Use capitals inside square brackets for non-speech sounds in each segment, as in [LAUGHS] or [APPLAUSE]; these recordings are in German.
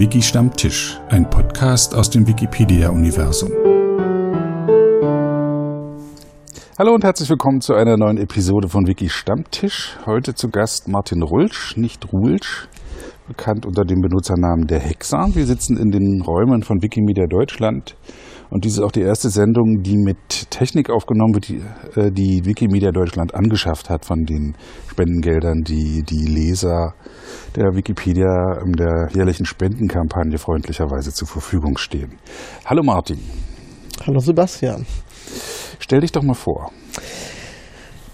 Wiki Stammtisch, ein Podcast aus dem Wikipedia-Universum. Hallo und herzlich willkommen zu einer neuen Episode von Wiki Stammtisch. Heute zu Gast Martin Rulsch, nicht Ruhlsch, bekannt unter dem Benutzernamen der Hexer. Wir sitzen in den Räumen von Wikimedia Deutschland und dies ist auch die erste Sendung, die mit Technik aufgenommen wird, die, äh, die Wikimedia Deutschland angeschafft hat von den Spendengeldern, die die Leser der Wikipedia in der jährlichen Spendenkampagne freundlicherweise zur Verfügung stehen. Hallo Martin. Hallo Sebastian. Stell dich doch mal vor.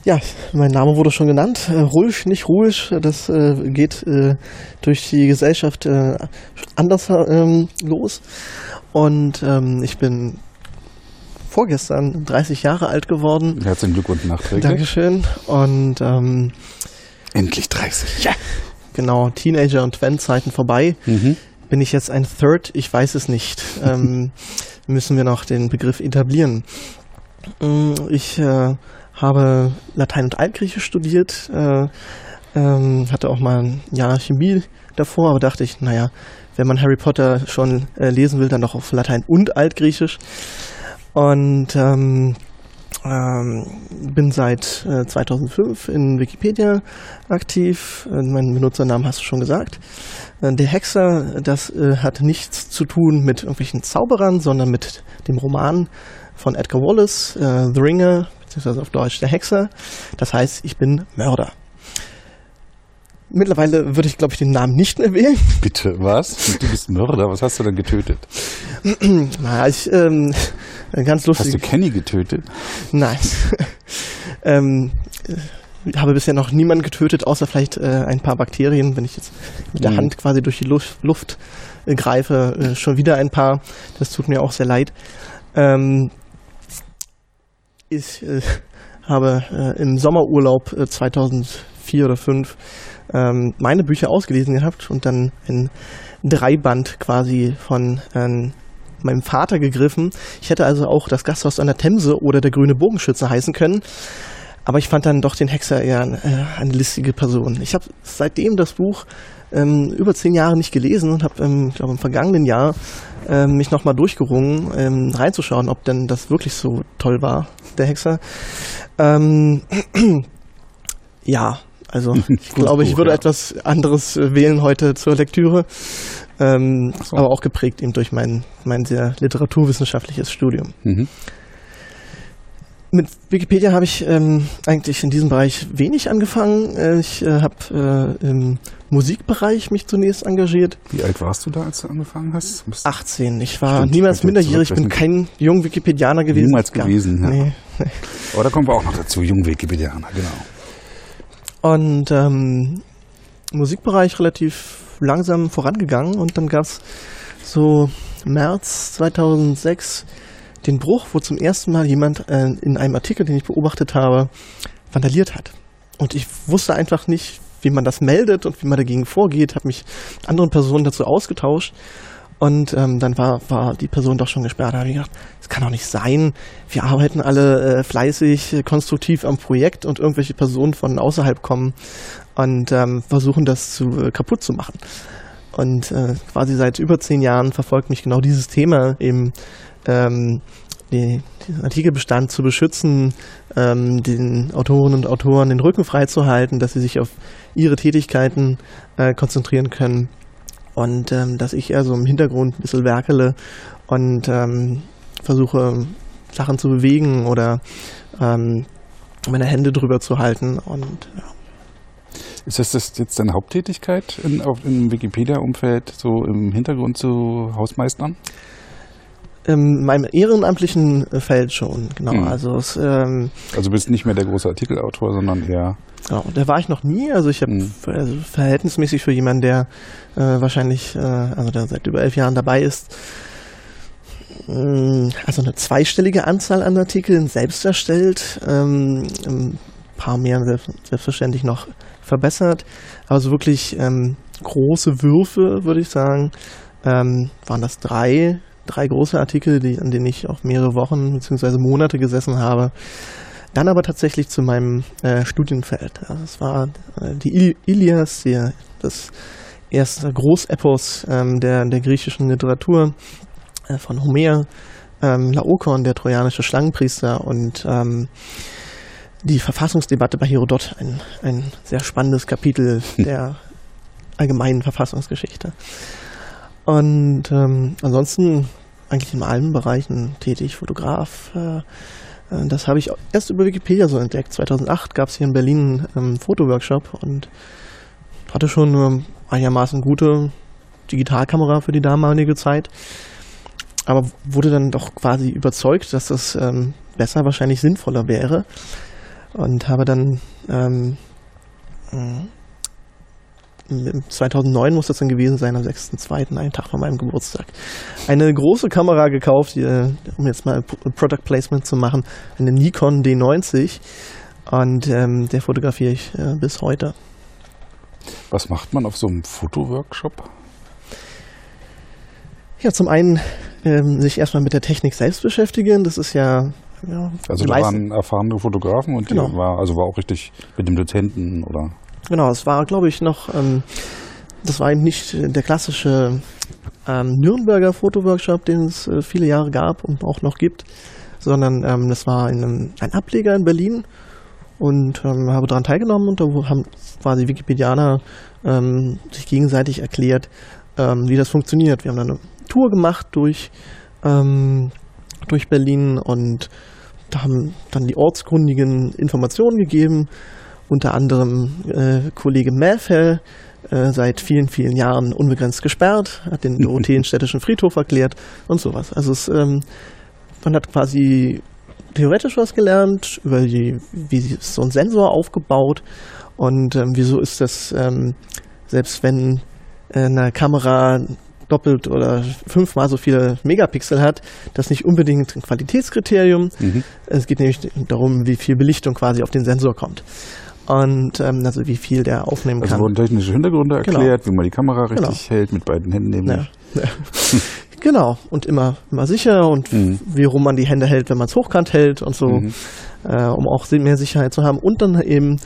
Ja, mein Name wurde schon genannt. Äh, Rulsch, nicht Ruhisch. Das äh, geht äh, durch die Gesellschaft äh, anders ähm, los. Und ähm, ich bin vorgestern 30 Jahre alt geworden. Herzlichen Glückwunsch nachträglich. Dankeschön. Und ähm, endlich 30. Ja. Genau, Teenager- und Twin-Zeiten vorbei. Mhm. Bin ich jetzt ein Third? Ich weiß es nicht. [LAUGHS] ähm, müssen wir noch den Begriff etablieren. Mm, ich äh, habe Latein und Altgriechisch studiert, äh, ähm, hatte auch mal ein Jahr Chemie davor, aber dachte ich, naja, wenn man Harry Potter schon äh, lesen will, dann doch auf Latein und Altgriechisch. Und ähm, ähm, bin seit äh, 2005 in Wikipedia aktiv. Äh, meinen Benutzernamen hast du schon gesagt. Äh, der Hexer, das äh, hat nichts zu tun mit irgendwelchen Zauberern, sondern mit dem Roman von Edgar Wallace, äh, The Ringer, beziehungsweise auf Deutsch Der Hexer. Das heißt, ich bin Mörder. Mittlerweile würde ich, glaube ich, den Namen nicht mehr wählen. [LAUGHS] Bitte, was? Du bist Mörder, was hast du denn getötet? [CLEARS THROAT] Na, ich, ähm, ganz lustig. Hast du Kenny getötet? Nein. [LAUGHS] ähm, ich habe bisher noch niemanden getötet, außer vielleicht äh, ein paar Bakterien, wenn ich jetzt mit der mhm. Hand quasi durch die Luft, Luft äh, greife. Äh, schon wieder ein paar. Das tut mir auch sehr leid. Ähm, ich äh, habe äh, im Sommerurlaub 2004 oder 2005 ähm, meine Bücher ausgelesen gehabt und dann ein Dreiband quasi von ähm, meinem Vater gegriffen. Ich hätte also auch das Gasthaus an der Themse oder der grüne Bogenschütze heißen können. Aber ich fand dann doch den Hexer eher eine, äh, eine listige Person. Ich habe seitdem das Buch ähm, über zehn Jahre nicht gelesen und habe, ähm, glaube im vergangenen Jahr ähm, mich nochmal durchgerungen, ähm, reinzuschauen, ob denn das wirklich so toll war, der Hexer. Ähm, [CLEARS THROAT] ja, also [LAUGHS] ich glaube, ich würde ja. etwas anderes äh, wählen heute zur Lektüre, ähm, so. aber auch geprägt eben durch mein, mein sehr literaturwissenschaftliches Studium. Mhm. Mit Wikipedia habe ich ähm, eigentlich in diesem Bereich wenig angefangen. Äh, ich äh, habe äh, im Musikbereich mich zunächst engagiert. Wie alt warst du da, als du angefangen hast? 18. Ich war Stimmt, niemals minderjährig, ich bin kein jung Wikipedianer gewesen. Niemals gewesen, ja. Nee. Aber da kommen wir auch noch dazu, jung Wikipedianer, genau. Und ähm, Musikbereich relativ langsam vorangegangen und dann gab es so März 2006 den Bruch, wo zum ersten Mal jemand äh, in einem Artikel, den ich beobachtet habe, vandaliert hat. Und ich wusste einfach nicht, wie man das meldet und wie man dagegen vorgeht, habe mich anderen Personen dazu ausgetauscht. Und ähm, dann war, war die Person doch schon gesperrt. Da habe ich gedacht, das kann doch nicht sein. Wir arbeiten alle äh, fleißig, konstruktiv am Projekt und irgendwelche Personen von außerhalb kommen und ähm, versuchen das zu äh, kaputt zu machen. Und äh, quasi seit über zehn Jahren verfolgt mich genau dieses Thema, eben ähm, die, den Artikelbestand zu beschützen, ähm, den Autorinnen und Autoren den Rücken freizuhalten, dass sie sich auf ihre Tätigkeiten äh, konzentrieren können und ähm, dass ich eher so im Hintergrund ein bisschen werkele und ähm, versuche Sachen zu bewegen oder ähm, meine Hände drüber zu halten und ja. Ist das, das jetzt deine Haupttätigkeit in, auf, im Wikipedia-Umfeld, so im Hintergrund zu Hausmeistern? In meinem ehrenamtlichen Feld schon, genau. Hm. Also, es, ähm, also bist nicht mehr der große Artikelautor, sondern eher Genau, der war ich noch nie. Also ich habe mhm. also verhältnismäßig für jemanden, der äh, wahrscheinlich, äh, also der seit über elf Jahren dabei ist, mm, also eine zweistellige Anzahl an Artikeln selbst erstellt, ähm, ein paar mehr selbstverständlich noch verbessert. Also wirklich ähm, große Würfe, würde ich sagen, ähm, waren das drei, drei große Artikel, die, an denen ich auch mehrere Wochen bzw. Monate gesessen habe. Dann aber tatsächlich zu meinem äh, Studienfeld. Also es war äh, die Ilias, die, das erste Großepos ähm, der, der griechischen Literatur äh, von Homer, ähm, Laokon, der trojanische Schlangenpriester und ähm, die Verfassungsdebatte bei Herodot, ein, ein sehr spannendes Kapitel [LAUGHS] der allgemeinen Verfassungsgeschichte. Und ähm, ansonsten eigentlich in allen Bereichen tätig, Fotograf. Äh, äh das habe ich erst über Wikipedia so entdeckt. 2008 gab es hier in Berlin einen ähm, Fotoworkshop und hatte schon eine einigermaßen gute Digitalkamera für die damalige Zeit. Aber wurde dann doch quasi überzeugt, dass das ähm, besser, wahrscheinlich sinnvoller wäre. Und habe dann ähm, 2009 muss das dann gewesen sein, am 6.2., einen Tag vor meinem Geburtstag, eine große Kamera gekauft, die, äh, um jetzt mal Product Placement zu machen, eine Nikon D90 und ähm, der fotografiere ich äh, bis heute. Was macht man auf so einem Fotoworkshop? Ja, zum einen ähm, sich erstmal mit der Technik selbst beschäftigen. Das ist ja. ja also da waren erfahrene Fotografen und genau. die war, also war auch richtig mit dem Dozenten oder? Genau, es war, glaube ich, noch, ähm, das war eben nicht der klassische ähm, Nürnberger Fotoworkshop, den es äh, viele Jahre gab und auch noch gibt, sondern ähm, das war einem, ein Ableger in Berlin und ähm, habe daran teilgenommen und da haben quasi Wikipedianer ähm, sich gegenseitig erklärt, ähm, wie das funktioniert. Wir haben dann eine Tour gemacht durch, ähm, durch Berlin und da haben dann die ortskundigen Informationen gegeben, unter anderem äh, Kollege Mäfel, äh, seit vielen, vielen Jahren unbegrenzt gesperrt, hat den [LAUGHS] Dorotheenstädtischen Friedhof erklärt und sowas. Also es, ähm, man hat quasi theoretisch was gelernt, über die, wie ist so ein Sensor aufgebaut und ähm, wieso ist das, ähm, selbst wenn äh, eine Kamera doppelt oder fünfmal so viele Megapixel hat, das nicht unbedingt ein Qualitätskriterium. Mhm. Es geht nämlich darum, wie viel Belichtung quasi auf den Sensor kommt. Und ähm, also wie viel der aufnehmen also kann. Also wurden technische Hintergründe genau. erklärt, genau. wie man die Kamera richtig genau. hält, mit beiden Händen nämlich. Ja. Ja. [LAUGHS] Genau, und immer, immer sicher und mhm. wie rum man die Hände hält, wenn man es hochkant hält und so, mhm. äh, um auch mehr Sicherheit zu haben. Und dann eben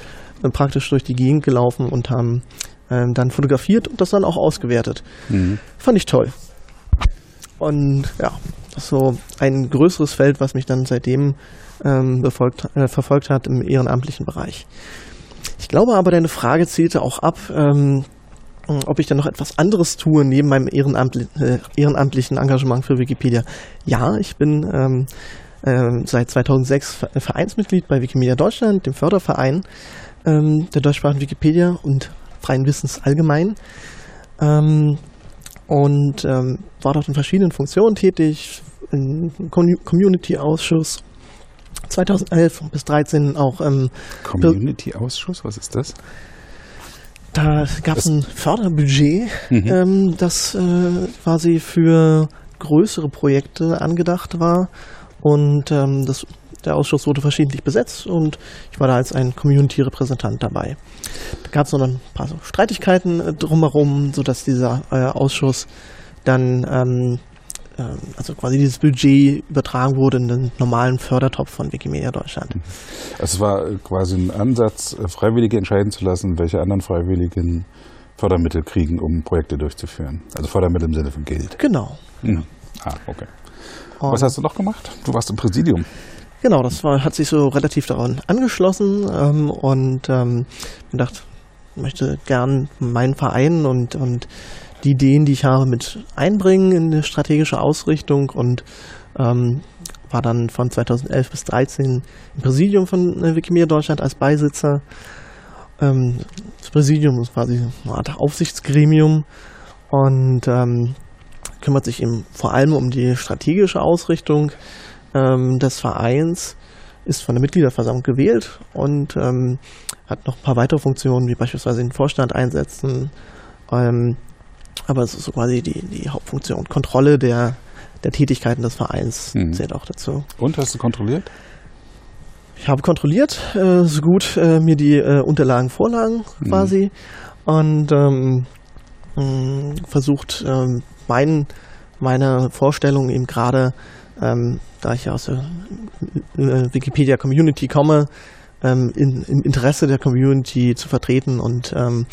äh, praktisch durch die Gegend gelaufen und haben äh, dann fotografiert und das dann auch ausgewertet. Mhm. Fand ich toll. Und ja, das ist so ein größeres Feld, was mich dann seitdem ähm, befolgt, äh, verfolgt hat im ehrenamtlichen Bereich. Ich glaube aber, deine Frage zielte auch ab, ähm, ob ich dann noch etwas anderes tue neben meinem ehrenamtli äh, ehrenamtlichen Engagement für Wikipedia. Ja, ich bin ähm, äh, seit 2006 Vereinsmitglied bei Wikimedia Deutschland, dem Förderverein ähm, der deutschsprachigen Wikipedia und freien Wissens allgemein. Ähm, und ähm, war dort in verschiedenen Funktionen tätig, im Community-Ausschuss 2011 bis 2013 auch ähm, Community-Ausschuss, was ist das? Da gab es ein Förderbudget, mhm. ähm, das äh, quasi für größere Projekte angedacht war. Und ähm, das, der Ausschuss wurde verschiedentlich besetzt und ich war da als ein Community-Repräsentant dabei. Da gab es noch ein paar so Streitigkeiten äh, drumherum, sodass dieser äh, Ausschuss dann ähm, also quasi dieses Budget übertragen wurde in den normalen Fördertopf von Wikimedia Deutschland. Mhm. Es war äh, quasi ein Ansatz, äh, Freiwillige entscheiden zu lassen, welche anderen Freiwilligen Fördermittel kriegen, um Projekte durchzuführen. Also Fördermittel im Sinne von Geld. Genau. Mhm. Ah, okay. Und Was hast du noch gemacht? Du warst im Präsidium. Genau, das war, hat sich so relativ daran angeschlossen ähm, und ähm, gedacht, ich möchte gern meinen Verein und, und die Ideen, die ich habe, mit einbringen in die strategische Ausrichtung und ähm, war dann von 2011 bis 2013 im Präsidium von äh, Wikimedia Deutschland als Beisitzer. Ähm, das Präsidium ist quasi eine Art Aufsichtsgremium und ähm, kümmert sich eben vor allem um die strategische Ausrichtung ähm, des Vereins, ist von der Mitgliederversammlung gewählt und ähm, hat noch ein paar weitere Funktionen, wie beispielsweise den Vorstand einsetzen, ähm, aber es ist so quasi die, die Hauptfunktion. Kontrolle der, der Tätigkeiten des Vereins mhm. zählt auch dazu. Und hast du kontrolliert? Ich habe kontrolliert, äh, so gut äh, mir die äh, Unterlagen vorlagen mhm. quasi mhm. und ähm, mh, versucht ähm, mein, meine Vorstellung eben gerade, ähm, da ich ja aus der äh, Wikipedia Community komme, ähm, in, im Interesse der Community zu vertreten und ähm,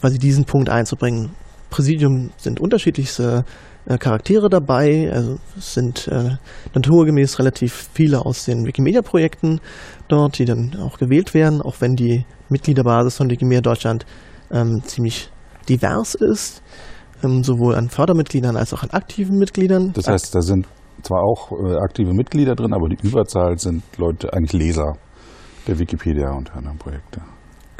quasi diesen Punkt einzubringen. Präsidium sind unterschiedlichste äh, Charaktere dabei, also es sind äh, naturgemäß relativ viele aus den Wikimedia-Projekten dort, die dann auch gewählt werden, auch wenn die Mitgliederbasis von Wikimedia Deutschland ähm, ziemlich divers ist, ähm, sowohl an Fördermitgliedern als auch an aktiven Mitgliedern. Das heißt, da sind zwar auch äh, aktive Mitglieder drin, aber die Überzahl sind Leute, eigentlich Leser der Wikipedia und anderen Projekte.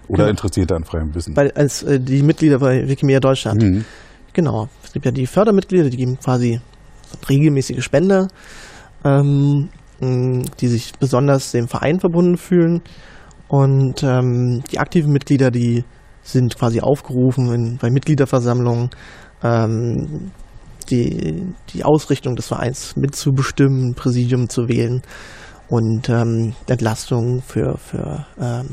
Oder Genau. Interessierte an freiem Wissen. bei, als äh, die Mitglieder bei Wikimedia Deutschland. Mhm. Genau. Es gibt ja die Fördermitglieder, die geben quasi regelmäßige Spender, ähm, die sich besonders dem Verein verbunden fühlen. Und ähm, die aktiven Mitglieder, die sind quasi aufgerufen in, bei Mitgliederversammlungen, ähm, die, die Ausrichtung des Vereins mitzubestimmen, Präsidium zu wählen und ähm, Entlastungen für, für ähm,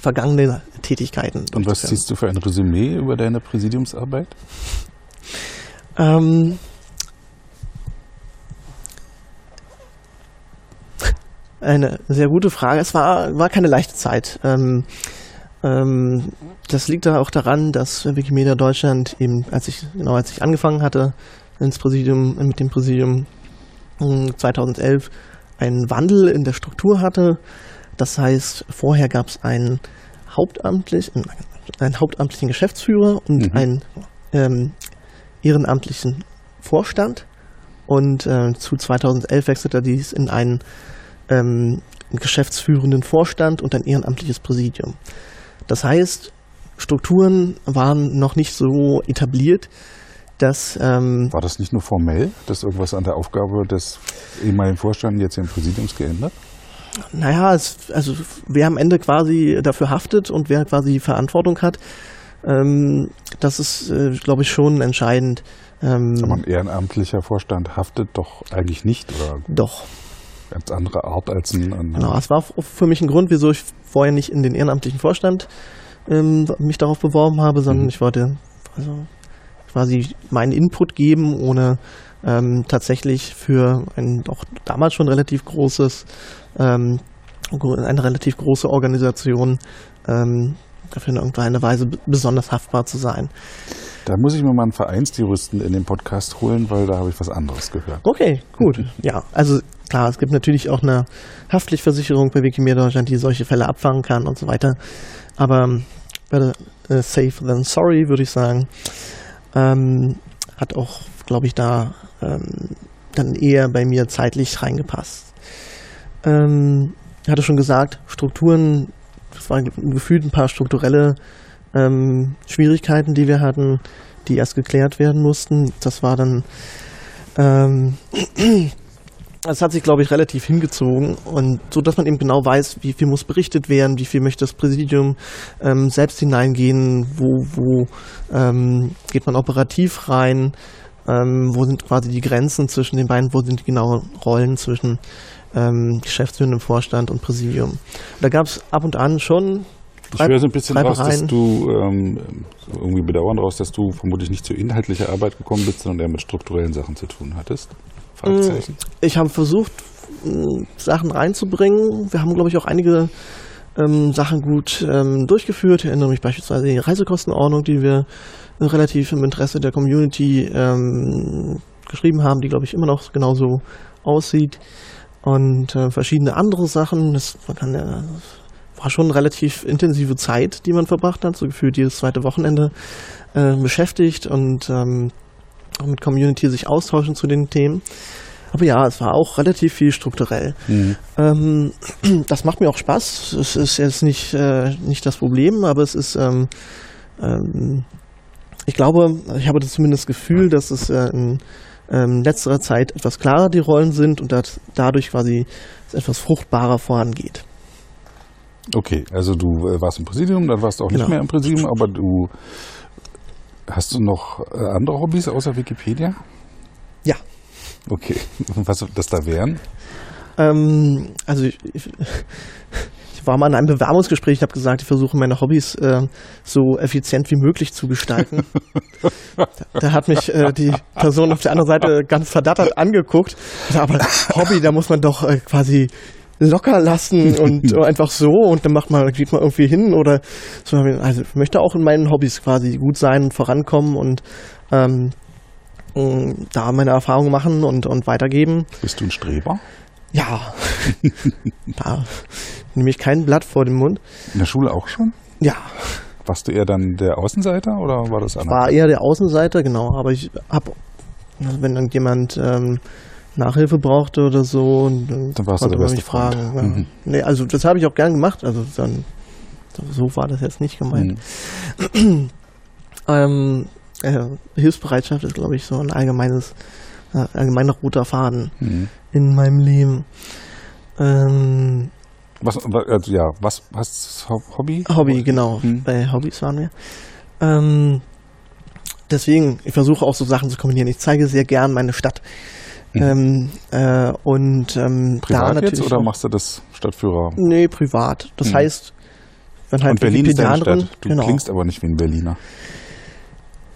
vergangene Tätigkeiten. Und was ziehst du für ein Resümee über deine Präsidiumsarbeit? Ähm, eine sehr gute Frage. Es war, war keine leichte Zeit. Ähm, ähm, das liegt da auch daran, dass Wikimedia Deutschland eben, als ich, genau als ich angefangen hatte, ins Präsidium, mit dem Präsidium mh, 2011 einen Wandel in der Struktur hatte. Das heißt, vorher gab es einen hauptamtlich, einen hauptamtlichen Geschäftsführer und Mhm. einen ähm, ehrenamtlichen Vorstand und äh, zu 2011 wechselte dies in einen ähm, geschäftsführenden Vorstand und ein ehrenamtliches Präsidium. Das heißt, Strukturen waren noch nicht so etabliert, dass ähm, War das nicht nur formell, dass irgendwas an der Aufgabe des ehemaligen Vorstands jetzt im Präsidiums geändert? Naja, es, also wer am Ende quasi dafür haftet und wer quasi Verantwortung hat, ähm, das ist, äh, glaube ich, schon entscheidend. Ähm, Aber ein ehrenamtlicher Vorstand haftet doch eigentlich nicht oder doch, ganz andere Art als ein. ein genau. Es war für mich ein Grund, wieso ich vorher nicht in den ehrenamtlichen Vorstand ähm, mich darauf beworben habe, sondern Mhm. ich wollte also quasi meinen Input geben, ohne ähm, tatsächlich für ein doch damals schon relativ großes, ähm, eine relativ große Organisation ähm, dafür in irgendeiner Weise besonders haftbar zu sein. Da muss ich mir mal einen Vereinsjuristen in den Podcast holen, weil da habe ich was anderes gehört. Okay, gut. [LAUGHS] Ja, also klar, es gibt natürlich auch eine Haftpflichtversicherung bei Wikimedia Deutschland, die solche Fälle abfangen kann und so weiter. Aber ähm, better äh, safe than sorry, würde ich sagen. Ähm, hat auch, glaube ich, da ähm, dann eher bei mir zeitlich reingepasst. Ähm, hatte schon gesagt, Strukturen, es waren gefühlt ein paar strukturelle ähm, Schwierigkeiten, die wir hatten, die erst geklärt werden mussten. Das war dann ähm, [CLEARS THROAT] es hat sich, glaube ich, relativ hingezogen und so, dass man eben genau weiß, wie viel muss berichtet werden, wie viel möchte das Präsidium ähm, selbst hineingehen, wo, wo ähm, geht man operativ rein, ähm, wo sind quasi die Grenzen zwischen den beiden, wo sind die genauen Rollen zwischen ähm, geschäftsführendem Vorstand und Präsidium. Da gab es ab und an schon Ich höre so ein bisschen raus, dass du ähm, irgendwie bedauernd raus, dass du vermutlich nicht zu inhaltlicher Arbeit gekommen bist, sondern eher mit strukturellen Sachen zu tun hattest. Fragezeichen. Ich habe versucht, Sachen reinzubringen. Wir haben, glaube ich, auch einige ähm, Sachen gut ähm, durchgeführt. Ich erinnere mich beispielsweise an die Reisekostenordnung, die wir äh, relativ im Interesse der Community ähm, geschrieben haben, die, glaube ich, immer noch genauso aussieht. Und äh, verschiedene andere Sachen. Das man kann ja, war schon eine relativ intensive Zeit, die man verbracht hat, so gefühlt jedes zweite Wochenende äh, beschäftigt und ähm, auch mit Community sich austauschen zu den Themen. Aber ja, es war auch relativ viel strukturell. Mhm. Ähm, [CLEARS THROAT] das macht mir auch Spaß. Es ist jetzt nicht, äh, nicht das Problem, aber es ist, ähm, ähm, ich glaube, ich habe das zumindest das Gefühl, dass es äh, in ähm, letzterer Zeit etwas klarer die Rollen sind und dat, dadurch quasi es etwas fruchtbarer vorangeht. Okay, also du äh, warst im Präsidium, dann warst du auch nicht Genau. mehr im Präsidium, aber du hast du noch äh, andere Hobbys außer Wikipedia? Ja. Okay, [LAUGHS] was das da wären? Ähm, also ich, ich, ich war mal in einem Bewerbungsgespräch, ich habe gesagt, ich versuche meine Hobbys äh, so effizient wie möglich zu gestalten. da, da hat mich äh, die Person auf der anderen Seite ganz verdattert angeguckt. Aber Hobby, da muss man doch äh, quasi locker lassen und [LAUGHS] einfach so und dann macht man, geht man irgendwie hin oder so. Also ich möchte auch in meinen Hobbys quasi gut sein und vorankommen und ähm, da meine Erfahrungen machen und, und weitergeben. Bist du ein Streber? Ja, [LAUGHS] da nehme ich kein Blatt vor den Mund. In der Schule auch schon? Ja, Warst du eher dann der Außenseiter oder war das anders? war eher der Außenseiter, genau, aber ich habe, wenn dann jemand ähm, Nachhilfe brauchte oder so, dann, Dann warst du konnte man mich Freund. fragen. Ja. Mhm. Nee, also das habe ich auch gern gemacht, also dann, so war das jetzt nicht gemeint. Mhm. [CLEARS THROAT] Ähm, äh, Hilfsbereitschaft ist, glaube ich, so ein allgemeines, äh, allgemeiner roter Faden Mhm. in meinem Leben. Ähm, Was, wa- also ja, was hast du Hobby? Hobby, genau. Mhm. Bei Hobbys waren wir. Ähm, deswegen, ich versuche auch so Sachen zu kombinieren. Ich zeige sehr gern meine Stadt. Mhm. Ähm, äh, und ähm, da Privat natürlich jetzt oder machst du das Stadtführer? Nee, privat. Das Mhm. heißt, wenn halt Und Berlin ist deine Stadt. Du genau. klingst aber nicht wie ein Berliner.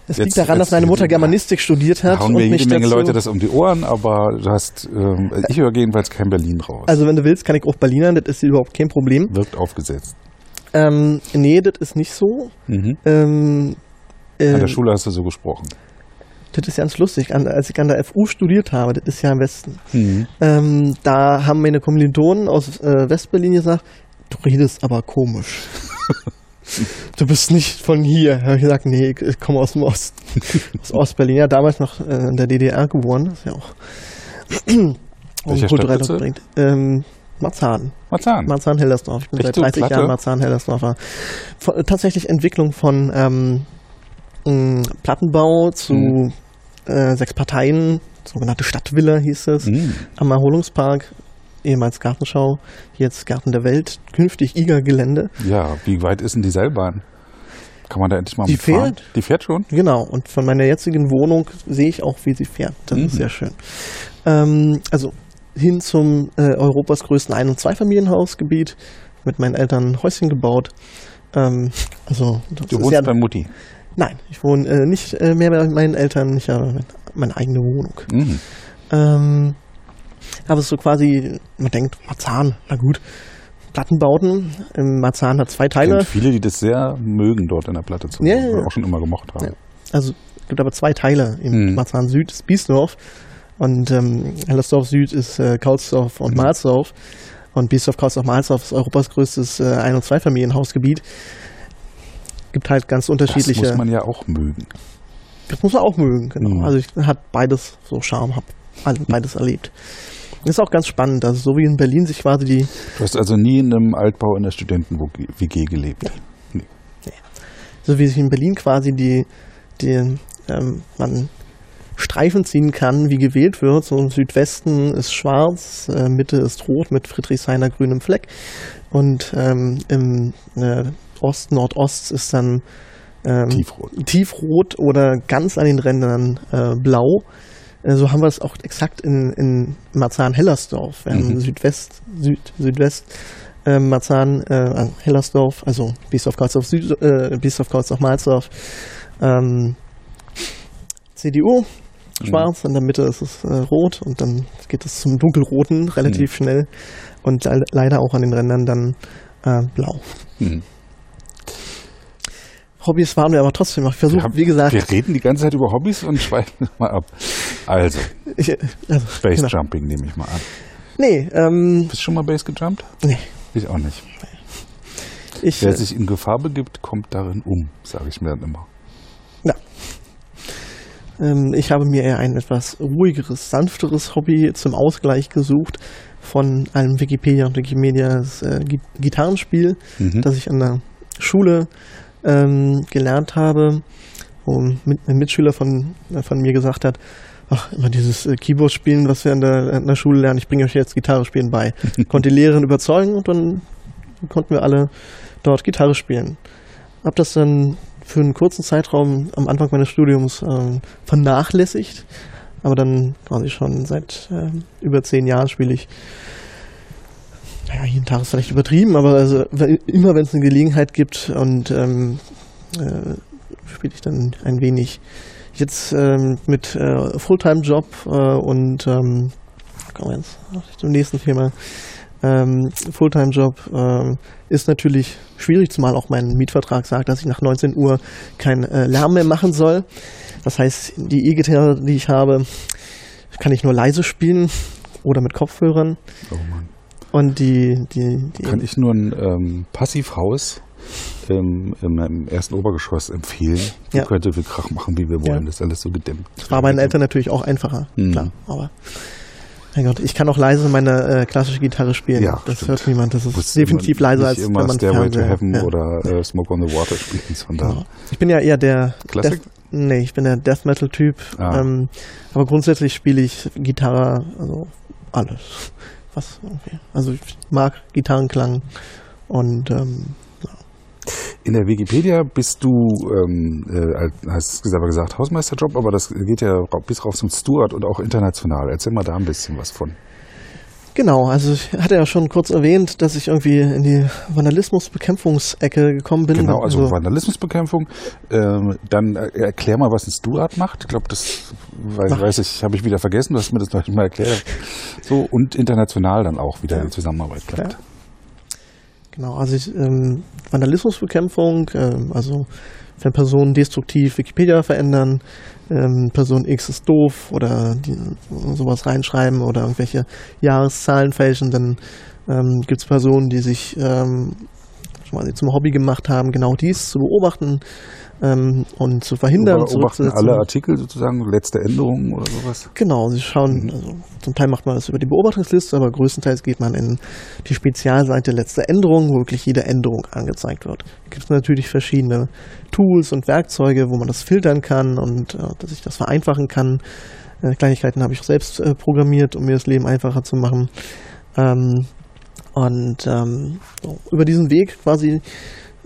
Es jetzt- liegt daran, dass meine Mutter Germanistik studiert hat hauen und mir mich jede Menge dazu, Leute das um die Ohren, aber du hast, ähm, ich höre jedenfalls kein Berlin raus. Also wenn du willst, kann ich auch Berlinern, das ist überhaupt kein Problem. Wirkt aufgesetzt. Ähm, nee, das ist nicht so. Mhm. Ähm, An äh, der Schule hast du so gesprochen. das ist ganz lustig. An, als ich an der FU studiert habe, das ist ja im Westen, Mhm. ähm, da haben meine Kommilitonen aus äh, Westberlin gesagt, du redest aber komisch. [LAUGHS] du bist nicht von hier. Habe ich gesagt, nee, ich, komme aus dem Osten. [LAUGHS] aus Ostberlin. Ja, damals noch äh, in der DDR geboren. Das ist ja auch [CLEARS THROAT] Welcher kulturell geprägt. Ähm, Marzahn. Marzahn. Marzahn-Hellersdorf. Ich bin Echt seit so 30 Platte? Jahren Marzahn-Hellersdorfer. Äh, Tatsächlich Entwicklung von ähm, m, Plattenbau zu Mhm. äh, sechs Parteien, sogenannte Stadtvilla hieß es, Mhm. am Erholungspark, ehemals Gartenschau, jetzt Garten der Welt, künftig IGA-Gelände. Ja, wie weit ist denn die Seilbahn? Kann man da endlich mal Die mitfahren? fährt. Die fährt schon? Genau, und von meiner jetzigen Wohnung sehe ich auch, wie sie fährt. Das Mhm. ist sehr schön. Ähm, also hin zum äh, Europas größten Ein- und Zweifamilienhausgebiet, mit meinen Eltern ein Häuschen gebaut. Ähm, also Du wohnst bei Mutti. Nein, ich wohne äh, nicht äh, mehr bei meinen Eltern, ich habe meine eigene Wohnung. Mhm. Ähm, aber es ist so quasi, man denkt, Marzahn, na gut, Plattenbauten. Ähm, Marzahn hat zwei Es Teile. gibt viele, die das sehr mögen, dort in der Platte zu. Ja, oder auch schon immer gemocht haben. Ja. Also es gibt aber zwei Teile. Im Mhm. Marzahn Süd ist Biesdorf und ähm, Hellersdorf Süd ist äh, Kaulsdorf und Mhm. Mahlsdorf. Und Biesdorf, Kaulsdorf, Mahlsdorf ist Europas größtes äh, Ein- und Zweifamilienhausgebiet. Gibt halt ganz Das unterschiedliche. muss man ja auch mögen. Das muss man auch mögen, genau. Mhm. Also ich hat beides so Charme, hab all- beides erlebt. Ist auch ganz spannend, also so wie in Berlin sich quasi die, Du hast also nie in einem Altbau in der Studenten-WG gelebt. so wie sich in Berlin quasi die, die ähm, man Streifen ziehen kann, wie gewählt wird. So im Südwesten ist schwarz, äh, Mitte ist rot mit Friedrichshainer grünem Fleck und ähm, im äh, Osten, Nordost ist dann ähm, Tiefrot. tiefrot oder ganz an den Rändern äh, blau. Äh, so haben wir es auch exakt in, in Marzahn-Hellersdorf. Wir haben Mhm. Südwest, Süd, Südwest äh, Marzahn, äh, Hellersdorf, also Biesdorf, Karlsdorf, Süd, äh, Biesdorf, Karlsdorf. Ähm, CDU, schwarz, in der Mitte ist es äh, rot und dann geht es zum dunkelroten relativ schnell und le leider auch an den Rändern dann äh, blau. Mhm. Hobbys waren wir aber trotzdem noch. Versuche, haben, wie gesagt, wir reden die ganze Zeit über Hobbys und schweifen [LAUGHS] mal ab. Also, ich, also, Base genau. Jumping nehme ich mal an. Nee, ähm, Bist du schon mal Base gejumpt? nee. Ich auch nicht. Ich, Wer äh, sich in Gefahr begibt, kommt darin um, sage ich mir dann immer. ähm, ich habe mir eher ein etwas ruhigeres, sanfteres Hobby zum Ausgleich gesucht von einem Wikipedia und Wikimedia äh, Gi- Gitarrenspiel, Mhm. das ich an der Schule ähm, gelernt habe, wo ein Mitschüler von, äh, von mir gesagt hat, ach, immer dieses äh, Keyboard spielen, was wir an der, an der Schule lernen, ich bringe euch jetzt Gitarre spielen bei. [LAUGHS] Konnte die Lehrerin überzeugen und dann konnten wir alle dort Gitarre spielen. Hab das dann für einen kurzen Zeitraum am Anfang meines Studiums ähm, vernachlässigt, aber dann quasi schon seit ähm, über zehn Jahren spiele ich naja, jeden Tag ist vielleicht übertrieben, aber also, immer wenn es eine Gelegenheit gibt und ähm, äh, spiele ich dann ein wenig. Jetzt ähm, mit äh, Fulltime-Job äh, und ähm, kommen wir jetzt zum nächsten Thema. ähm, Fulltime-Job ähm, ist natürlich schwierig, zumal auch mein Mietvertrag sagt, dass ich nach 19 Uhr keinen äh, Lärm mehr machen soll. Das heißt, die E-Gitarre, die ich habe, kann ich nur leise spielen oder mit Kopfhörern. Oh Mann. Und die, die, die Kann ich nur ein ähm, Passivhaus ähm, im, im ersten Obergeschoss empfehlen. Ja. Ja. könnte wir Krach machen, wie wir wollen. Ja. Das ist alles so gedämmt. Das war bei meinen Eltern natürlich auch einfacher, Mhm. klar. Aber mein Gott, ich kann auch leise meine äh, klassische Gitarre spielen. Ja, das stimmt. hört niemand. Das ist Muss definitiv leiser als wenn man Stairway to Heaven ja. oder äh, Smoke on the Water spielen, sondern Genau. Ich bin ja eher der Klassik? Death, nee, ich bin der Death Metal Typ. Ah. Ähm, aber grundsätzlich spiele ich Gitarre, also alles. Was irgendwie. Also ich mag Gitarrenklang und ähm, In der Wikipedia bist du, ähm, äh, hast du aber gesagt, Hausmeisterjob, aber das geht ja bis rauf zum Steward und auch international. Erzähl mal da ein bisschen was von. Genau, also ich hatte ja schon kurz erwähnt, dass ich irgendwie in die Vandalismusbekämpfungsecke gekommen bin. Genau, also Vandalismusbekämpfung. Ähm, dann äh, erklär mal, was ein Steward macht. Ich glaube, das weiß, weiß ich, habe ich wieder vergessen. Du hast mir das noch nicht mal erklärt. So und international dann auch wieder die Zusammenarbeit klappt. Ja. Genau, also ich, ähm, Vandalismusbekämpfung, ähm, also wenn Personen destruktiv Wikipedia verändern, ähm, Person X ist doof oder die, sowas reinschreiben oder irgendwelche Jahreszahlen fälschen, dann ähm, gibt es Personen, die sich ähm, zum Hobby gemacht haben, genau dies zu beobachten ähm, und zu verhindern. Beobachten zurückzusetzen. alle Artikel sozusagen, letzte Änderungen oder sowas. Genau, sie schauen, Mhm. also zum Teil macht man das über die Beobachtungsliste, aber größtenteils geht man in die Spezialseite letzte Änderung, wo wirklich jede Änderung angezeigt wird. Da gibt es natürlich verschiedene Tools und Werkzeuge, wo man das filtern kann und äh, dass ich das vereinfachen kann. Äh, Kleinigkeiten habe ich auch selbst äh, programmiert, um mir das Leben einfacher zu machen. Ähm, und ähm, so, über diesen Weg quasi,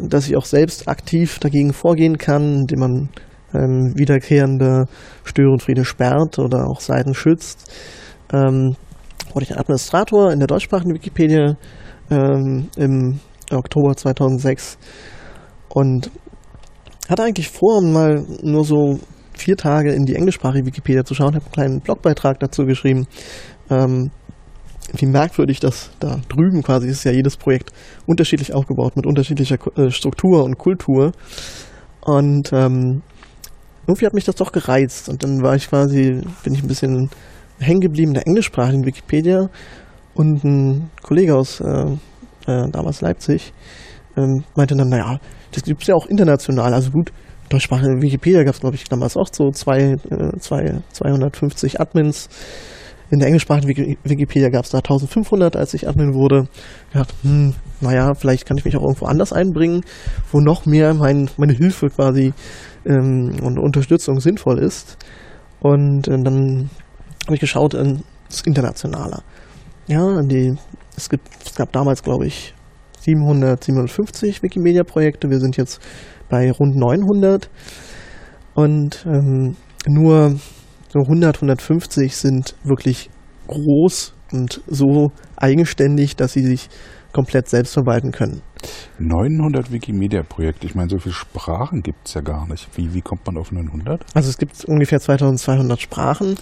dass ich auch selbst aktiv dagegen vorgehen kann, indem man ähm, wiederkehrende Störenfriede sperrt oder auch Seiten schützt. Ähm, wurde ich Administrator in der deutschsprachigen Wikipedia ähm, im Oktober 2006 und hatte eigentlich vor, mal nur so vier Tage in die englischsprachige Wikipedia zu schauen, habe einen kleinen Blogbeitrag dazu geschrieben. Ähm, wie merkwürdig das da drüben quasi ist ja jedes Projekt unterschiedlich aufgebaut mit unterschiedlicher äh, Struktur und Kultur. Und ähm, irgendwie hat mich das doch gereizt. Und dann war ich quasi, bin ich ein bisschen hängen geblieben in der englischsprachigen Wikipedia. Und ein Kollege aus äh, äh, damals Leipzig ähm, meinte dann, naja, das gibt es ja auch international. Also gut, deutschsprachige Wikipedia gab es, glaube ich, damals auch so zwei, äh, zwei, 250 Admins. In der englischsprachigen Wiki- Wikipedia gab es da 1500, als ich Admin wurde. Ich dachte, hm, naja, vielleicht kann ich mich auch irgendwo anders einbringen, wo noch mehr mein, meine Hilfe quasi ähm, und Unterstützung sinnvoll ist. Und äh, dann habe ich geschaut ins Internationale. Ja, die, es, gibt, es gab damals, glaube ich, 700, 750 Wikimedia-Projekte. Wir sind jetzt bei rund 900. Und ähm, nur so 100, 150 sind wirklich groß und so eigenständig, dass sie sich komplett selbst verwalten können. 900 Wikimedia-Projekte. Ich meine, so viele Sprachen gibt es ja gar nicht. Wie, wie kommt man auf 900? Also es gibt ungefähr 2200 Sprachen,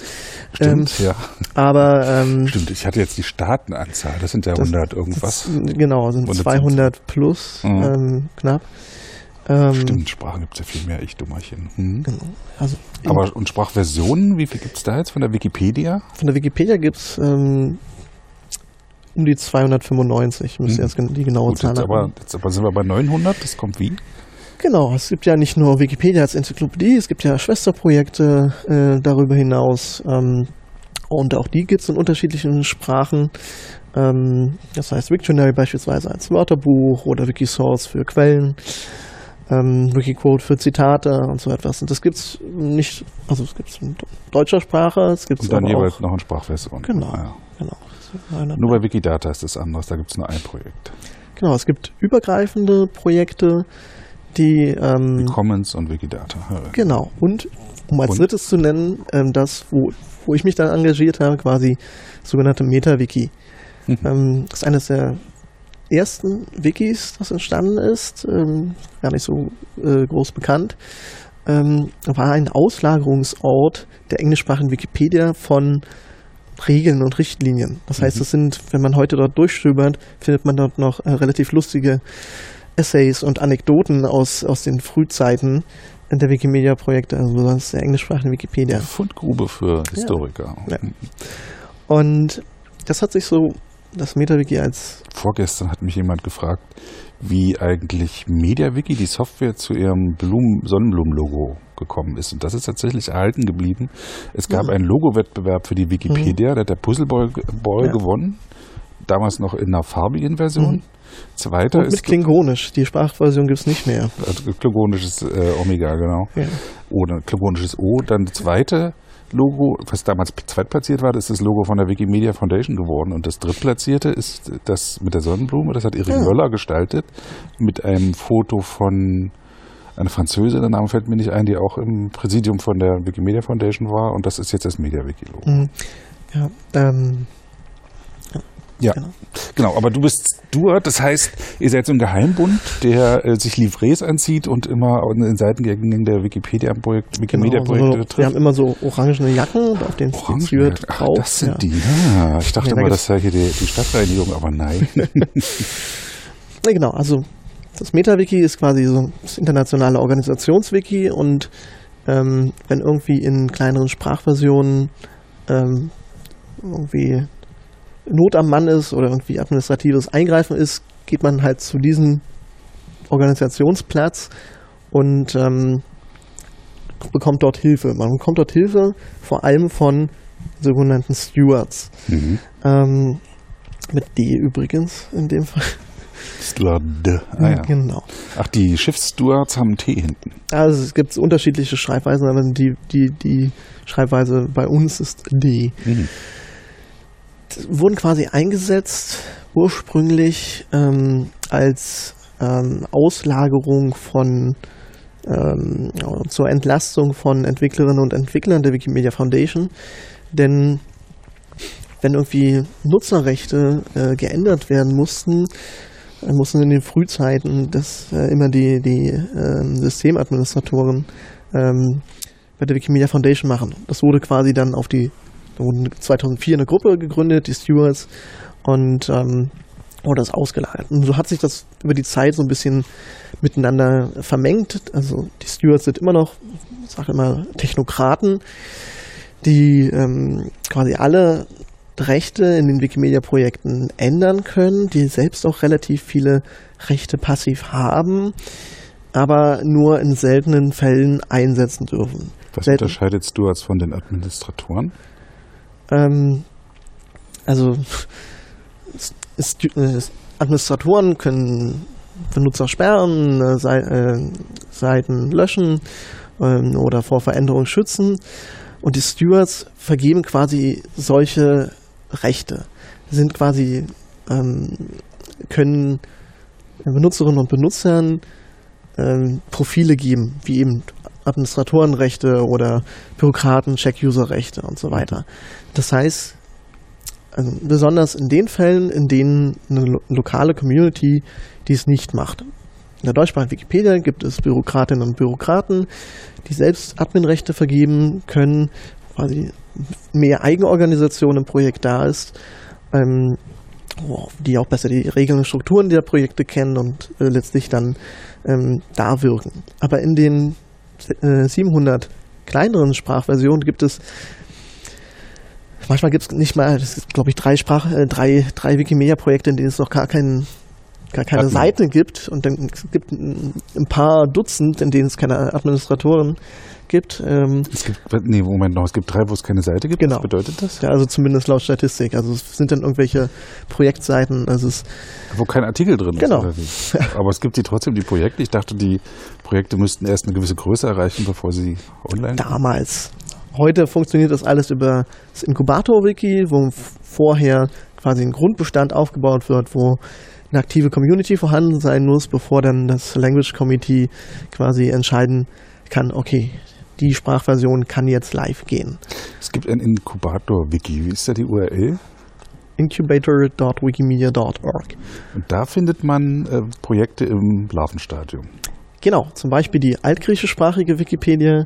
Stimmt, ja. aber ähm, Stimmt, ich hatte jetzt die Staatenanzahl. Das sind ja 100 irgendwas. Das, genau, sind 110. 200 plus, Mhm. ähm, knapp. Ähm, Stimmt, Sprachen gibt es ja viel mehr. Ich Dummerchen. Hm. Genau. Also in- Aber und Sprachversionen, wie viel gibt es da jetzt von der Wikipedia? von der Wikipedia gibt es ähm, um die 295, müsste Mhm. jetzt die genaue Gut, Zahl jetzt aber, jetzt aber sind wir bei 900. Das kommt wie? Genau, es gibt ja nicht nur Wikipedia als Enzyklopädie, es gibt ja Schwesterprojekte äh, darüber hinaus. Ähm, und auch die gibt es in unterschiedlichen Sprachen. Ähm, das heißt Wiktionary beispielsweise als Wörterbuch oder Wikisource für Quellen, ähm, Wikiquote für Zitate und so etwas. Und das gibt's nicht, also es gibt es in deutscher Sprache, es gibt es Und dann jeweils auch, noch eine Sprachversion. Genau. Ja. genau. Nur bei Wikidata ist das anders. Da gibt es nur ein Projekt. Genau, es gibt übergreifende Projekte, die Die ähm, Commons und Wikidata. Genau. Und um als Und? drittes zu nennen, ähm, das, wo, wo ich mich dann engagiert habe, quasi sogenannte Meta-Wiki. Mhm. Ähm, das ist eines der ersten Wikis, das entstanden ist, ähm, gar nicht so äh, groß bekannt, ähm, war ein Auslagerungsort der englischsprachigen Wikipedia von Regeln und Richtlinien. Das heißt, es sind, wenn man heute dort durchstöbert, findet man dort noch äh, relativ lustige Essays und Anekdoten aus, aus den Frühzeiten der Wikimedia-Projekte, also besonders der englischsprachigen Wikipedia. Fundgrube für Historiker. Ja. Und das hat sich so, das MetaWiki als Vorgestern hat mich jemand gefragt, wie eigentlich MediaWiki, die Software, zu ihrem Blumen Sonnenblumen-Logo gekommen ist. Und das ist tatsächlich erhalten geblieben. Es gab Ja. einen Logo-Wettbewerb für die Wikipedia, da hat der Puzzleboy Boy Ja. gewonnen. Damals noch in einer farbigen Version. Mhm. Zweiter und mit ist Klingonisch. Die Sprachversion gibt es nicht mehr. also klingonisches äh, Omega, genau. Ja. Oder klingonisches O. Dann das zweite Logo, was damals zweitplatziert war, das ist das Logo von der Wikimedia Foundation geworden. Und das drittplatzierte ist das mit der Sonnenblume, das hat Erik Ja. Möller gestaltet, mit einem Foto von einer Französin, der Name fällt mir nicht ein, die auch im Präsidium von der Wikimedia Foundation war. Und das ist jetzt das MediaWiki-Logo. Mhm. Ja, ähm, Ja, Genau. genau. Aber du bist Stuart, das heißt, ihr seid so ein Geheimbund, der äh, sich Livrees anzieht und immer in den Seitengängen der Wikipedia-Projekt, Wikimedia-Projekte genau, so, wir haben trifft. immer so orangene Jacken, auf denen steht Orange, Stuart Ach, drauf. das sind ja. die. Ja, ich dachte Ja, da mal, das sei hier die, die Stadtreinigung, aber nein. [LAUGHS] Ja, genau, also das MetaWiki ist quasi so das internationale Organisationswiki und ähm, wenn irgendwie in kleineren Sprachversionen ähm, irgendwie Not am Mann ist oder irgendwie administratives Eingreifen ist, geht man halt zu diesem Organisationsplatz und ähm, bekommt dort Hilfe. Man bekommt dort Hilfe vor allem von sogenannten Stewards. mhm. Ähm, mit D übrigens in dem Fall. Stuart. Ah, ja. Genau. Ach, die Schiffsstewards haben T hinten. Also es gibt unterschiedliche Schreibweisen, aber die, die, die Schreibweise bei uns ist D. Mhm. Wurden quasi eingesetzt ursprünglich ähm, als ähm, Auslagerung von ähm, zur Entlastung von Entwicklerinnen und Entwicklern der Wikimedia Foundation. Denn wenn irgendwie Nutzerrechte äh, geändert werden mussten, äh, mussten in den Frühzeiten das äh, immer die, die ähm, Systemadministratoren ähm, bei der Wikimedia Foundation machen. Das wurde quasi dann auf die wurden 2004 eine Gruppe gegründet, die Stewards, und ähm, wurde das ausgelagert. Und so hat sich das über die Zeit so ein bisschen miteinander vermengt. Also die Stewards sind immer noch, ich sage immer, Technokraten, die ähm, quasi alle Rechte in den Wikimedia-Projekten ändern können, die selbst auch relativ viele Rechte passiv haben, aber nur in seltenen Fällen einsetzen dürfen. Was Selten. unterscheidet Stewards von den Administratoren? Ähm, also Stu- äh, Administratoren können Benutzer sperren, äh, Sei äh, Seiten löschen ähm, oder vor Veränderungen schützen. Und die Stewards vergeben quasi solche Rechte. Sind quasi, ähm, können Benutzerinnen und Benutzern ähm, Profile geben, wie eben Administratorenrechte oder Bürokraten, Check-User-Rechte und so weiter. Das heißt, also besonders in den Fällen, in denen eine lo lokale Community dies nicht macht. In der deutschsprachigen Wikipedia gibt es Bürokratinnen und Bürokraten, die selbst Adminrechte vergeben können, quasi mehr Eigenorganisation im Projekt da ist, ähm, die auch besser die Regeln und Strukturen der Projekte kennen und äh, letztlich dann ähm, da wirken. Aber in den äh, 700 kleineren Sprachversionen gibt es manchmal gibt es nicht mal, das ist glaube ich drei Sprach, äh, drei, drei Wikimedia-Projekte, in denen es noch gar keinen gar keine Admin. Seite gibt und dann es gibt ein, ein paar Dutzend, in denen es keine Administratoren gibt. Ähm, Es gibt, nee, Moment noch, es gibt drei, wo es keine Seite gibt. Genau. Was bedeutet das? ja, also zumindest laut Statistik. Also es sind dann irgendwelche Projektseiten. Also es Wo kein Artikel drin ist. Genau. Oder wie? Aber es gibt die trotzdem, die Projekte. Ich dachte, die Projekte müssten erst eine gewisse Größe erreichen, bevor sie online damals. Heute funktioniert das alles über das Inkubator-Wiki, wo vorher quasi ein Grundbestand aufgebaut wird, wo eine aktive Community vorhanden sein muss, bevor dann das Language Committee quasi entscheiden kann, okay, die Sprachversion kann jetzt live gehen. Es gibt ein Inkubator-Wiki. Wie ist da die URL? Incubator.wikimedia.org. Und da findet man äh, Projekte im Larvenstadium. Genau, zum Beispiel die altgriechischsprachige Wikipedia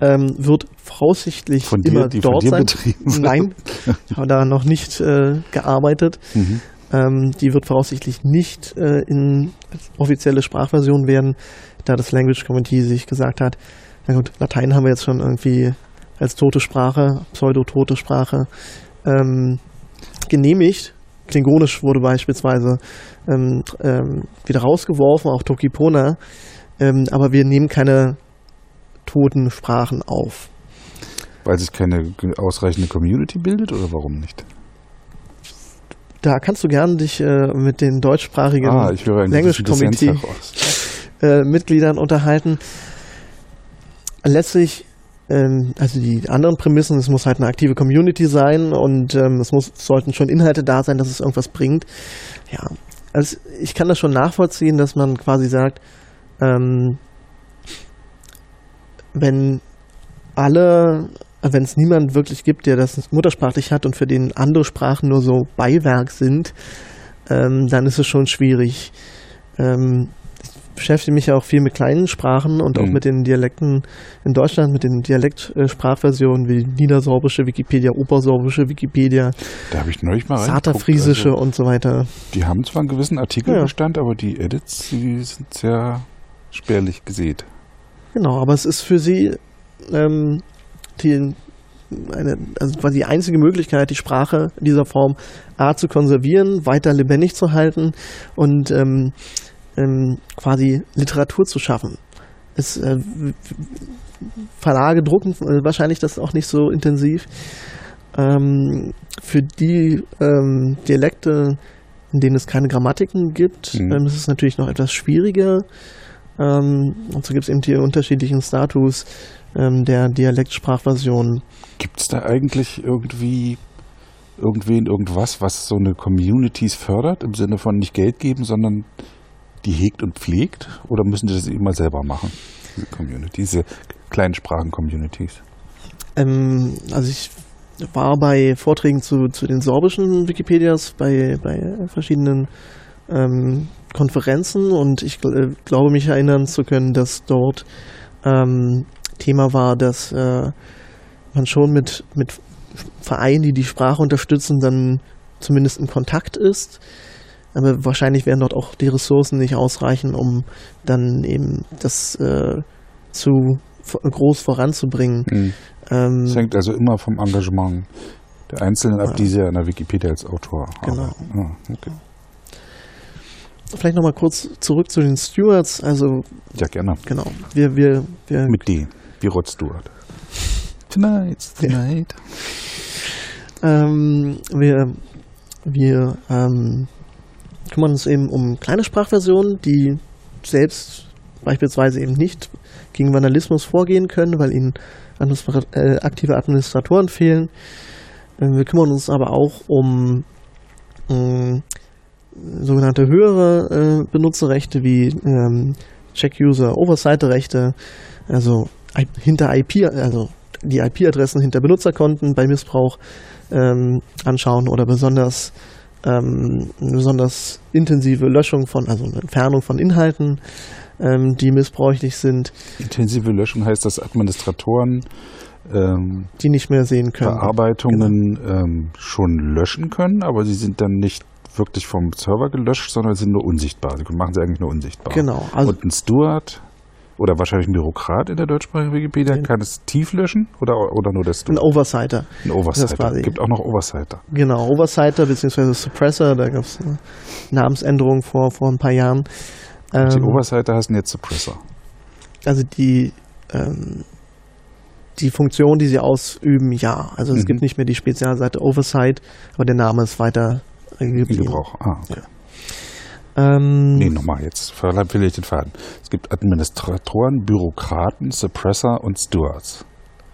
ähm, wird voraussichtlich Von dir- immer die von dort dir sein. betrieben. Nein, [LAUGHS] ich habe da noch nicht äh, gearbeitet. Mhm. Ähm, die wird voraussichtlich nicht äh, in offizielle Sprachversion werden, da das Language Committee sich gesagt hat, na gut, Latein haben wir jetzt schon irgendwie als tote Sprache, pseudo-tote Sprache ähm, genehmigt. Klingonisch wurde beispielsweise ähm, ähm, wieder rausgeworfen, auch Tokipona. Ähm, aber wir nehmen keine toten Sprachen auf. Weil sich keine ausreichende Community bildet oder warum nicht? Da kannst du gern dich äh, mit den deutschsprachigen Ah, Language Committee äh, Mitgliedern unterhalten. Letztlich, ähm, also die anderen Prämissen, es muss halt eine aktive Community sein und ähm, es muss, sollten schon Inhalte da sein, dass es irgendwas bringt. Ja, also ich kann das schon nachvollziehen, dass man quasi sagt, ähm, wenn alle, wenn es niemand wirklich gibt, der das muttersprachlich hat und für den andere Sprachen nur so Beiwerk sind, ähm, dann ist es schon schwierig. Ähm, ich beschäftige mich ja auch viel mit kleinen Sprachen und auch Mhm. mit den Dialekten in Deutschland, mit den Dialektsprachversionen wie niedersorbische Wikipedia, obersorbische Wikipedia, Da habe ich neulich mal saterfriesische Also, und so weiter. die haben zwar einen gewissen Artikelbestand, Ja. aber die Edits, die sind sehr spärlich gesät. Genau, aber es ist für sie ähm, die, eine, also quasi die einzige Möglichkeit, die Sprache in dieser Form A zu konservieren, weiter lebendig zu halten und ähm, ähm, quasi Literatur zu schaffen. Es, äh, Verlage drucken äh, wahrscheinlich das auch nicht so intensiv. Ähm, für die ähm, Dialekte, in denen es keine Grammatiken gibt, Mhm. ähm, ist es natürlich noch etwas schwieriger. Ähm, und so gibt es eben die unterschiedlichen Status ähm, der Dialektsprachversion. Gibt es da eigentlich irgendwie irgendwen, irgendwas, was so eine Communities fördert, im Sinne von nicht Geld geben, sondern die hegt und pflegt? Oder müssen die das immer selber machen? Diese Community, diese kleinen Sprachen-Communities. Ähm, also ich war bei Vorträgen zu, zu den sorbischen Wikipedias, bei, bei verschiedenen ähm, Konferenzen und ich gl- äh, glaube mich erinnern zu können, dass dort ähm, Thema war, dass äh, man schon mit, mit Vereinen, die die Sprache unterstützen, dann zumindest in Kontakt ist. Aber wahrscheinlich werden dort auch die Ressourcen nicht ausreichen, um dann eben das äh, zu groß voranzubringen. Hm. Ähm, Das hängt also immer vom Engagement der Einzelnen ab, Ja. die sie an der Wikipedia als Autor Genau. arbeiten. Ah, okay. Vielleicht nochmal kurz zurück zu den Stewards. Also, Ja, gerne. genau, wir, wir, wir Mit D, wie Rod Stewart. Tonight, tonight. Ähm, wir wir ähm, kümmern uns eben um kleine Sprachversionen, die selbst beispielsweise eben nicht gegen Vandalismus vorgehen können, weil ihnen administra äh, aktive Administratoren fehlen. Ähm, wir kümmern uns aber auch um ähm, sogenannte höhere äh, Benutzerrechte wie ähm, Check-User-Oversight-Rechte, also I hinter IP, also die IP-Adressen hinter Benutzerkonten bei Missbrauch ähm, anschauen oder besonders ähm, besonders intensive Löschung von, also Entfernung von Inhalten, ähm, die missbräuchlich sind, Intensive Löschung heißt, dass Administratoren ähm, die nicht mehr sehen können. Bearbeitungen ähm, schon löschen können, aber sie sind dann nicht wirklich vom Server gelöscht, sondern sind nur unsichtbar. Sie machen sie eigentlich nur unsichtbar. Genau, also Und ein Steward oder wahrscheinlich ein Bürokrat in der deutschsprachigen Wikipedia kann es tief löschen oder, oder nur der ein Steward? Oversighter. Ein Oversighter. quasi- gibt auch noch Oversighter. Genau, Oversighter bzw. Suppressor, da gab es eine Namensänderung vor, vor ein paar Jahren. Und die Ähm, Oversighter heißen jetzt Suppressor. also die, ähm, die Funktion, die sie ausüben, ja. Also es Mhm. gibt nicht mehr die Spezialseite Oversight, aber der Name ist weiter geblieben. Gebrauch. Ah, okay. Ähm, Nee, nochmal, jetzt verliere ich den Faden. Es gibt Administratoren, Bürokraten, Suppressor und Stewards.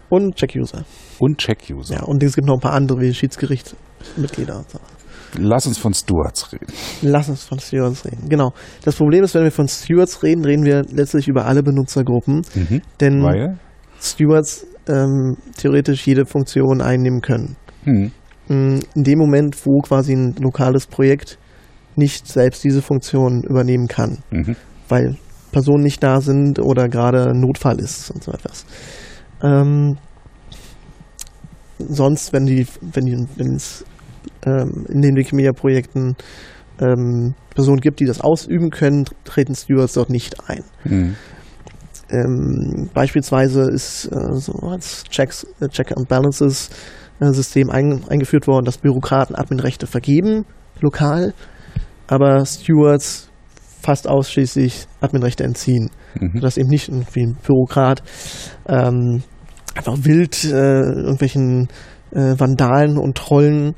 Und Check-User. Und Check-User. Ja, und es gibt noch ein paar andere wie Schiedsgerichtsmitglieder. Lass uns von Stewards reden. Lass uns von Stewards reden. Genau. Das Problem ist, wenn wir von Stewards reden, reden wir letztlich über alle Benutzergruppen, Mhm. denn Weil? Stewards ähm, theoretisch jede Funktion einnehmen können. Hm. Mm, In dem Moment, wo quasi ein lokales Projekt nicht selbst diese Funktion übernehmen kann, Mhm. weil Personen nicht da sind oder gerade ein Notfall ist und so etwas. Ähm, sonst, wenn die, wenn die, wenn es ähm, in den Wikimedia-Projekten ähm, Personen gibt, die das ausüben können, treten Stewards dort nicht ein. Mhm. Ähm, beispielsweise ist äh, so als Checks, äh, Check and Balances System ein, eingeführt worden, dass Bürokraten Adminrechte vergeben, lokal, aber Stewards fast ausschließlich Adminrechte entziehen. Mhm. Sodass eben nicht irgendwie ein Bürokrat ähm, einfach wild äh, irgendwelchen äh, Vandalen und Trollen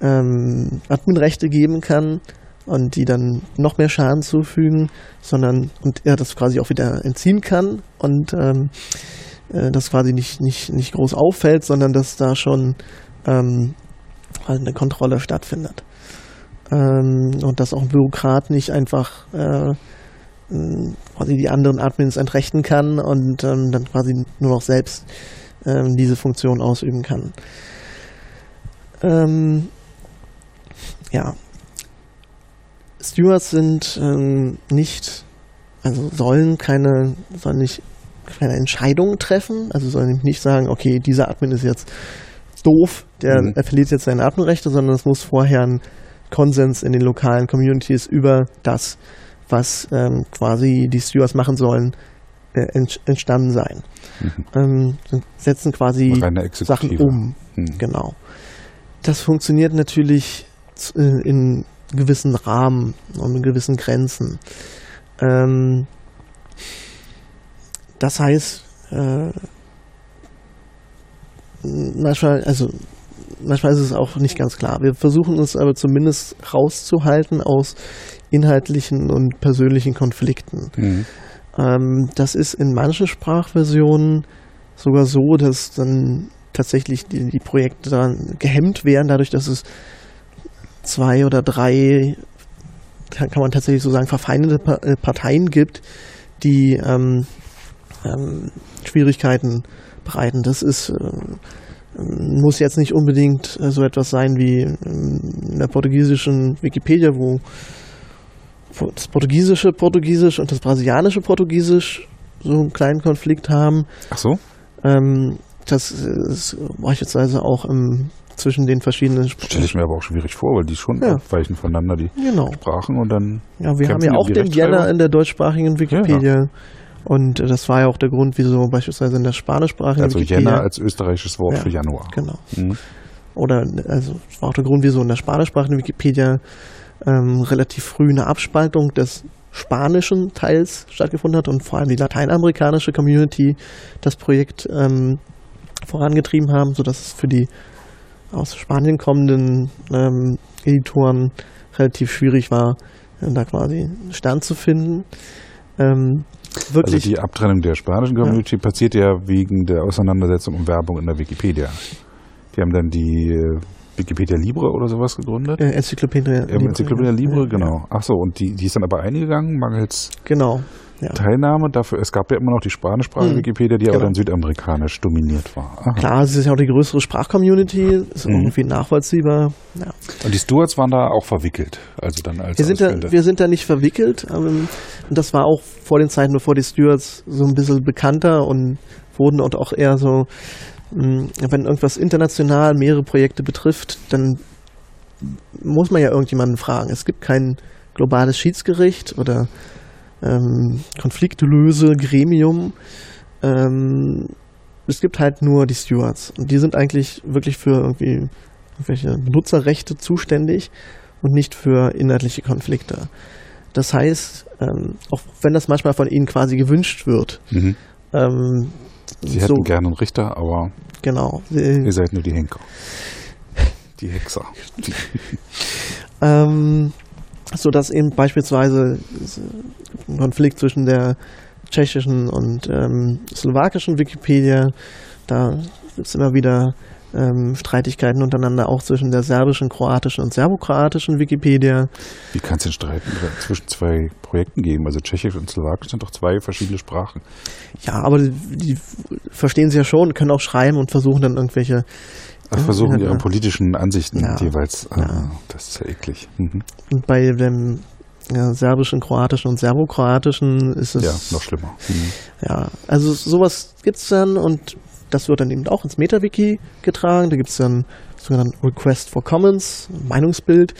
ähm, Adminrechte geben kann und die dann noch mehr Schaden zufügen, sondern und er das quasi auch wieder entziehen kann und ähm, äh, das quasi nicht, nicht, nicht groß auffällt, sondern dass da schon ähm, halt eine Kontrolle stattfindet. Ähm, und dass auch ein Bürokrat nicht einfach äh, quasi die anderen Admins entrechten kann und ähm, dann quasi nur noch selbst ähm, diese Funktion ausüben kann. Ähm, ja. Stewards sind ähm, nicht, also sollen keine, sollen nicht keine Entscheidungen treffen, also sollen nicht sagen, okay, dieser Admin ist jetzt doof, der Mhm. er verliert jetzt seine Adminrechte, sondern es muss vorher ein Konsens in den lokalen Communities über das, was ähm, quasi die Stewards machen sollen, äh, ent entstanden sein. Ähm, setzen quasi Sachen um. Mhm. Genau. Das funktioniert natürlich äh, in gewissen Rahmen und in gewissen Grenzen. Ähm, das heißt, äh, manchmal, also manchmal ist es auch nicht ganz klar. Wir versuchen uns aber zumindest rauszuhalten aus inhaltlichen und persönlichen Konflikten. Mhm. Ähm, das ist in manchen Sprachversionen sogar so, dass dann tatsächlich die, die Projekte dann gehemmt werden, dadurch, dass es zwei oder drei, kann kann man tatsächlich so sagen, verfeindete Pa- äh, Parteien gibt, die ähm, ähm, Schwierigkeiten bereiten. Das ist ähm, muss jetzt nicht unbedingt äh, so etwas sein wie ähm, in der portugiesischen Wikipedia, wo das portugiesische Portugiesisch und das brasilianische Portugiesisch so einen kleinen Konflikt haben. Ach so? Ähm, das ist beispielsweise auch im, zwischen den verschiedenen Stelle ich mir aber auch schwierig vor, weil die schon Ja. abweichen voneinander, die Genau. Sprachen und dann. Ja, wir haben ja auch den Jänner in der deutschsprachigen Wikipedia. Und das war ja auch der Grund, wieso beispielsweise in der spanischsprachigen Also Wikipedia. Jänner als österreichisches Wort Ja. für Januar. Genau. Mhm. Oder also war auch der Grund, wieso in der spanischsprachigen Wikipedia ähm, relativ früh eine Abspaltung des spanischen Teils stattgefunden hat und vor allem die lateinamerikanische Community das Projekt ähm, vorangetrieben haben, sodass es für die aus Spanien kommenden ähm, Editoren relativ schwierig war, da quasi einen Stand zu finden. Ähm, Also wirklich, die Abtrennung der spanischen Community passiert ja wegen der Auseinandersetzung um Werbung in der Wikipedia. Die haben dann die äh, Wikipedia Libre oder sowas gegründet. äh, Enzyklopädie. Ja, Enzyklopädia Libre, Ja, genau. Ach so, und die, die ist dann aber eingegangen, mangels Genau. Ja. Teilnahme. Dafür, es gab ja immer noch die spanischsprachige Mhm. Wikipedia, die aber Genau. dann südamerikanisch dominiert war. Aha. Klar, es ist ja auch die größere Sprachcommunity, ist Mhm. irgendwie nachvollziehbar. Ja. Und die Stewards waren da auch verwickelt. Also dann als Wir, sind da, wir sind da nicht verwickelt. Ähm, und das war auch vor den Zeiten, bevor die Stewards so ein bisschen bekannter und wurden und auch eher so, mh, wenn irgendwas international mehrere Projekte betrifft, dann muss man ja irgendjemanden fragen. Es gibt kein globales Schiedsgericht oder ähm, Konfliktlöse-Gremium. Ähm, es gibt halt nur die Stewards. Und die sind eigentlich wirklich für irgendwie irgendwelche Benutzerrechte zuständig und nicht für inhaltliche Konflikte. Das heißt, ähm, auch wenn das manchmal von ihnen quasi gewünscht wird, Mhm. ähm, Sie so, hätten gerne einen Richter, aber genau, ihr sie, seid nur die Henker. Die Hexer. [LAUGHS] Ähm, so dass eben beispielsweise ein Konflikt zwischen der tschechischen und ähm, slowakischen Wikipedia, da gibt es immer wieder ähm, Streitigkeiten untereinander, auch zwischen der serbischen, kroatischen und serbokroatischen Wikipedia. wie kann es denn Streiten zwischen zwei Projekten geben? Also Tschechisch und Slowakisch sind doch zwei verschiedene Sprachen. Ja, aber die, die verstehen sie ja schon, können auch schreiben und versuchen dann irgendwelche versuchen ihre politischen Ansichten Ja. jeweils. Ah, Ja. Das ist ja eklig. Mhm. Und bei dem ja, serbischen, kroatischen und serbokroatischen ist es. Ja, noch schlimmer. Mhm. Ja, also sowas gibt's dann und das wird dann eben auch ins MetaWiki getragen. Da gibt's dann sogenannten Request for Commons, ein Meinungsbild,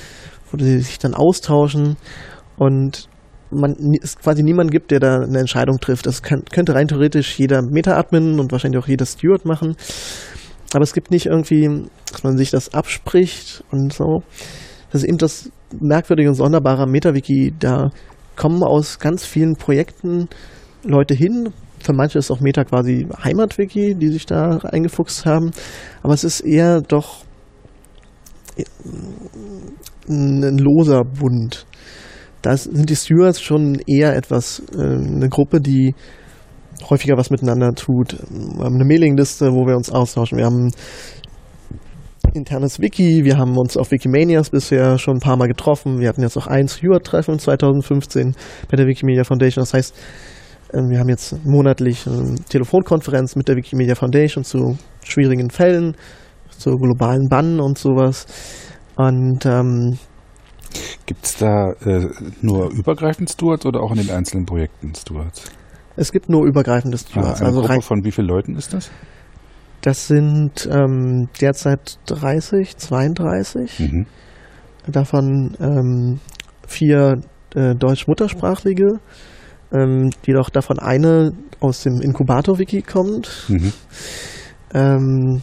wo die sich dann austauschen und man es quasi niemand gibt, der da eine Entscheidung trifft. Das kann, könnte rein theoretisch jeder Meta-Admin und wahrscheinlich auch jeder Steward machen. Aber es gibt nicht irgendwie, dass man sich das abspricht und so. Das ist eben das merkwürdige und sonderbare MetaWiki. Da kommen aus ganz vielen Projekten Leute hin. Für manche ist auch Meta quasi Heimatwiki, die sich da eingefuchst haben. Aber es ist eher doch ein loser Bund. Da sind die Stewards schon eher etwas, äh, eine Gruppe, die häufiger was miteinander tut. Wir haben eine Mailingliste, wo wir uns austauschen. Wir haben internes Wiki, wir haben uns auf Wikimanias bisher schon ein paar Mal getroffen. Wir hatten jetzt auch ein Steward-Treffen 2015 bei der Wikimedia Foundation. Das heißt, äh, wir haben jetzt monatlich eine Telefonkonferenz mit der Wikimedia Foundation zu schwierigen Fällen, zu globalen Bannen und sowas. Und ähm, Gibt es da äh, nur übergreifend Stewards oder auch in den einzelnen Projekten Stewards? Es gibt nur übergreifende Stewards. Ah, also Gruppe von wie vielen Leuten ist das? Das sind ähm, derzeit 30, 32. Mhm. Davon ähm, vier äh, deutsch-muttersprachliche, ähm, jedoch davon eine aus dem Inkubator-Wiki kommt. Mhm. Ähm,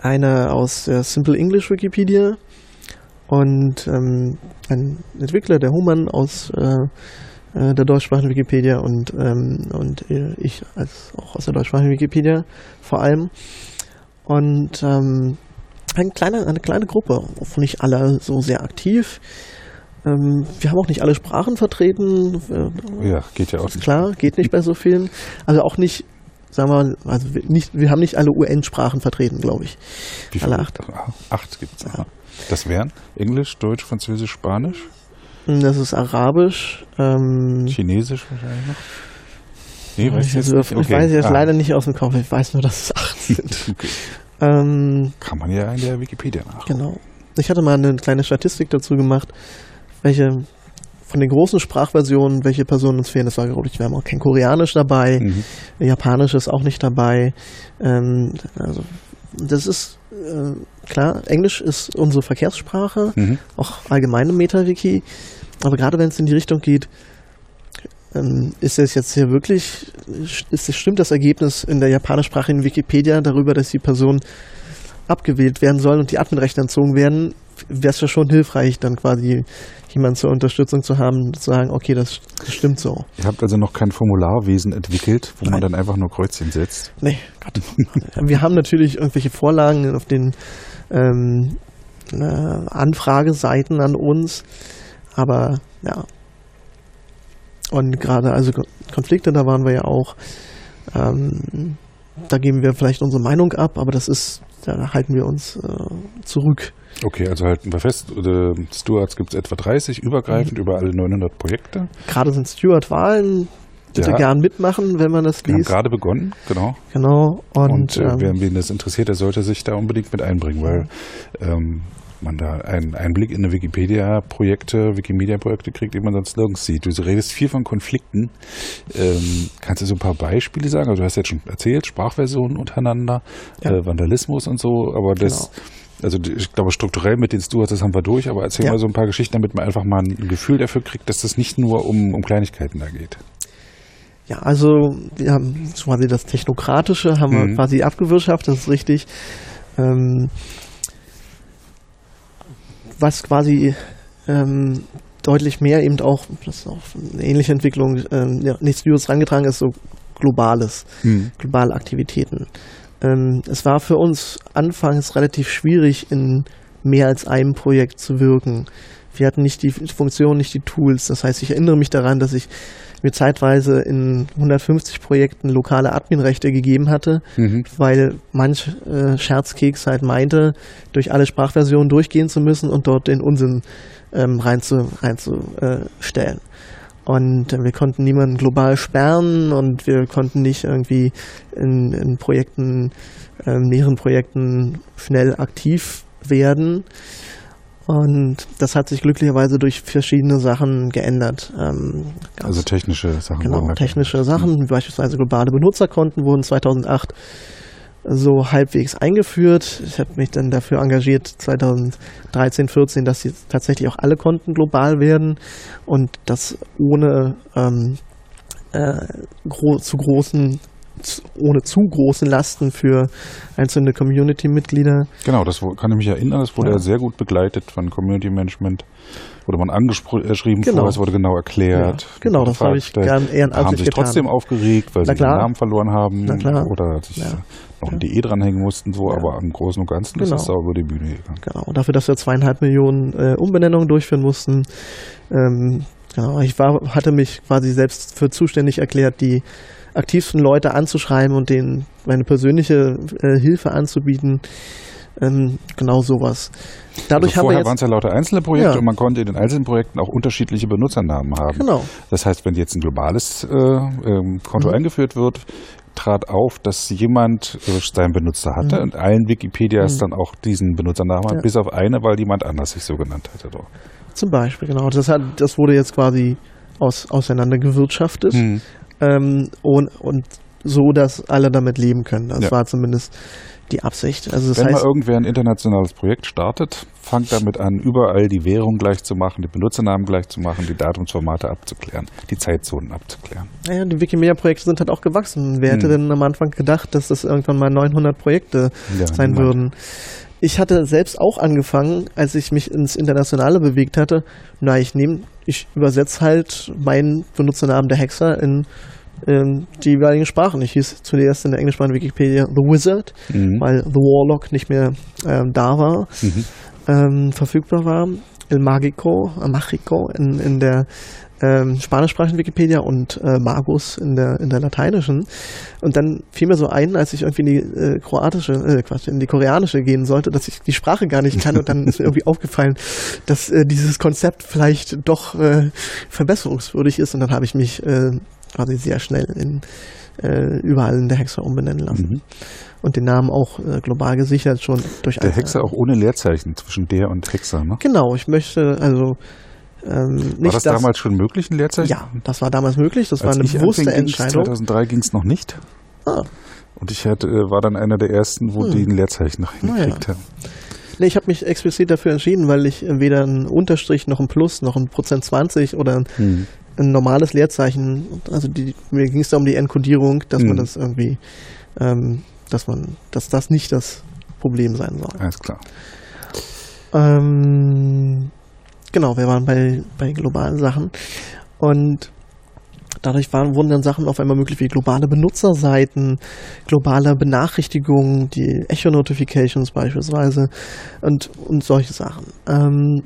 eine aus der Simple English Wikipedia und ähm, ein Entwickler, der Human aus äh, äh, der deutschsprachigen Wikipedia und, ähm, und äh, ich als auch aus der deutschsprachigen Wikipedia vor allem. Und ähm, eine, kleine, eine kleine Gruppe, nicht alle so sehr aktiv. Ähm, wir haben auch nicht alle Sprachen vertreten. Ja, geht ja auch nicht. Klar, geht nicht bei so vielen. Also auch nicht sagen wir mal, also nicht, wir haben nicht alle UN-Sprachen vertreten, glaube ich. Wie viele? Alle acht. Acht gibt es. Ja. Das wären Englisch, Deutsch, Französisch, Spanisch? Das ist Arabisch. Ähm, Chinesisch wahrscheinlich noch? Nee, weiß ich, jetzt nicht. ich weiß jetzt ah. leider nicht aus dem Kopf. Ich weiß nur, dass es acht [LAUGHS] sind. okay. ähm, Kann man ja in der Wikipedia nach. Genau. Ich hatte mal eine kleine Statistik dazu gemacht, welche von den großen Sprachversionen, welche Personen uns fehlen. Das war, glaube ich, wir haben auch kein Koreanisch dabei, mhm. Japanisch ist auch nicht dabei. Ähm, also das ist äh, klar, Englisch ist unsere Verkehrssprache, mhm. auch allgemeine MetaWiki. Aber gerade wenn es in die Richtung geht, ähm, ist es jetzt hier wirklich, ist es stimmt das Ergebnis in der japanischsprachigen Wikipedia darüber, dass die Person abgewählt werden soll und die Adminrechte entzogen werden, wäre es ja schon hilfreich, dann quasi jemanden zur Unterstützung zu haben, zu sagen, okay, das, das stimmt so. Ihr habt also noch kein Formularwesen entwickelt, wo Nein. man dann einfach nur Kreuzchen setzt? Nee, Gott. [LAUGHS] Wir haben natürlich irgendwelche Vorlagen auf den ähm, äh, Anfrageseiten an uns, aber ja. Und gerade also Konflikte, da waren wir ja auch, ähm, da geben wir vielleicht unsere Meinung ab, aber das ist, da halten wir uns äh, zurück. Okay, also halten wir fest, äh, Stewards gibt es etwa 30, übergreifend mhm. über alle 900 Projekte. Gerade sind Steward-Wahlen, bitte ja. gern mitmachen, wenn man das liest. Wir haben gerade begonnen, genau. Genau. Und, und äh, ähm, wer, wen das interessiert, der sollte sich da unbedingt mit einbringen, weil ähm, man da einen Einblick in eine Wikipedia-Projekte, Wikimedia-Projekte kriegt, die man sonst nirgends sieht. Du redest viel von Konflikten. Ähm, kannst du so ein paar Beispiele sagen? Also du hast jetzt schon erzählt, Sprachversionen untereinander, ja. äh, Vandalismus und so, aber das genau also ich glaube strukturell mit den Stewards, das haben wir durch, aber erzähl ja. mal so ein paar Geschichten, damit man einfach mal ein Gefühl dafür kriegt, dass das nicht nur um, um Kleinigkeiten da geht. Ja, also wir haben quasi das Technokratische haben mhm. wir quasi abgewirtschaftet, das ist richtig. Ähm, was quasi ähm, deutlich mehr eben auch, das ist auch eine ähnliche Entwicklung, ähm, ja, nicht Stewards rangetragen ist, so globales, mhm. globale Aktivitäten. Ähm, es war für uns anfangs relativ schwierig, in mehr als einem Projekt zu wirken. Wir hatten nicht die Funktion, nicht die Tools. Das heißt, ich erinnere mich daran, dass ich mir zeitweise in 150 Projekten lokale Adminrechte gegeben hatte, mhm. weil manch äh, Scherzkeks halt meinte, durch alle Sprachversionen durchgehen zu müssen und dort den Unsinn ähm, reinzustellen. Rein zu, äh, und wir konnten niemanden global sperren und wir konnten nicht irgendwie in, in Projekten, äh, mehreren Projekten schnell aktiv werden. Und das hat sich glücklicherweise durch verschiedene Sachen geändert. Ähm, Also technische Sachen. Genau, da- technische Sachen, wie beispielsweise globale Benutzerkonten wurden 2008 so halbwegs eingeführt. Ich habe mich dann dafür engagiert 2013, 14, dass jetzt tatsächlich auch alle Konten global werden und das ohne ähm, äh, gro zu großen ohne zu großen Lasten für einzelne Community-Mitglieder. Genau, das kann ich mich erinnern. Das wurde Ja. sehr gut begleitet von Community Management. Wurde man angeschrieben Genau. vorher, es wurde genau erklärt. Ja, genau, das habe ich gefragt, gern äh, ehrenamtlich haben sich getan. trotzdem aufgeregt, weil Na sie klar. den Namen verloren haben oder sich Ja. noch ein DE dranhängen mussten, so, aber im Großen und Ganzen Genau. ist es sauber über die Bühne gegangen. Genau, dafür, dass wir zweieinhalb Millionen äh, Umbenennungen durchführen mussten. Ähm, genau, ich war, hatte mich quasi selbst für zuständig erklärt, die aktivsten Leute anzuschreiben und denen meine persönliche äh, Hilfe anzubieten. Ähm, genau sowas. Dadurch also vorher waren es ja lauter einzelne Projekte Ja. und man konnte in den einzelnen Projekten auch unterschiedliche Benutzernamen haben. genau Das heißt, wenn jetzt ein globales äh, ähm, Konto Mhm. eingeführt wird, trat auf, dass jemand äh, seinen Benutzer hatte Mhm. und allen Wikipedias Mhm. dann auch diesen Benutzernamen hat, Ja. bis auf eine, weil jemand anders sich so genannt hatte. Doch. zum Beispiel genau. Das hat, das wurde jetzt quasi aus, auseinandergewirtschaftet Mhm. Ähm, und, und so, dass alle damit leben können. Das Ja. war zumindest die Absicht. Also das Wenn heißt, mal irgendwer ein internationales Projekt startet, fangt damit an, überall die Währung gleich zu machen, die Benutzernamen gleich zu machen, die Datumsformate abzuklären, die Zeitzonen abzuklären. Naja, die Wikimedia-Projekte sind halt auch gewachsen. Wer hätte Hm. denn am Anfang gedacht, dass das irgendwann mal 900 Projekte Ja, sein niemand. würden? Ich hatte selbst auch angefangen, als ich mich ins Internationale bewegt hatte. Na, ich nehme, ich übersetze halt meinen Benutzernamen der Hexer in ähm, die jeweiligen Sprachen. Ich hieß zuerst in der englischsprachigen Wikipedia The Wizard, Mhm. weil The Warlock nicht mehr ähm, da war, Mhm. ähm, verfügbar war. El Magico, Magico in, in der ähm, spanischsprachigen Wikipedia und äh, Magus in der, in der lateinischen. Und dann fiel mir so ein, als ich irgendwie in die äh, kroatische, äh, Quatsch, in die koreanische gehen sollte, dass ich die Sprache gar nicht kann. Und dann ist mir irgendwie [LAUGHS] aufgefallen, dass äh, dieses Konzept vielleicht doch äh, verbesserungswürdig ist. Und dann habe ich mich äh, quasi sehr schnell in äh, überall in der Hexer umbenennen lassen. Mhm. Und den Namen auch äh, global gesichert schon durch Der Hexer auch ohne Leerzeichen zwischen der und Hexer, ne? Genau, ich möchte also ähm, War das dass- damals schon möglich, ein Leerzeichen? Ja, das war damals möglich. Das war Als eine ich bewusste Entscheidung. 2003 ging es noch nicht. Ah. Und ich hatte, äh, war dann einer der ersten, wo Hm. die ein Leerzeichen noch Naja. hingekriegt haben. Nee, ich habe mich explizit dafür entschieden, weil ich äh, weder einen Unterstrich noch ein Plus noch ein Prozent 20 oder ein, Hm. ein normales Leerzeichen, also die, mir ging es da um die Enkodierung, dass man Hm. das irgendwie, ähm, dass man, dass das nicht das Problem sein soll. Alles klar. Ähm, genau, wir waren bei, bei globalen Sachen und dadurch waren, wurden dann Sachen auf einmal möglich wie globale Benutzerseiten, globale Benachrichtigungen, die Echo-Notifications beispielsweise und, und solche Sachen. Ähm,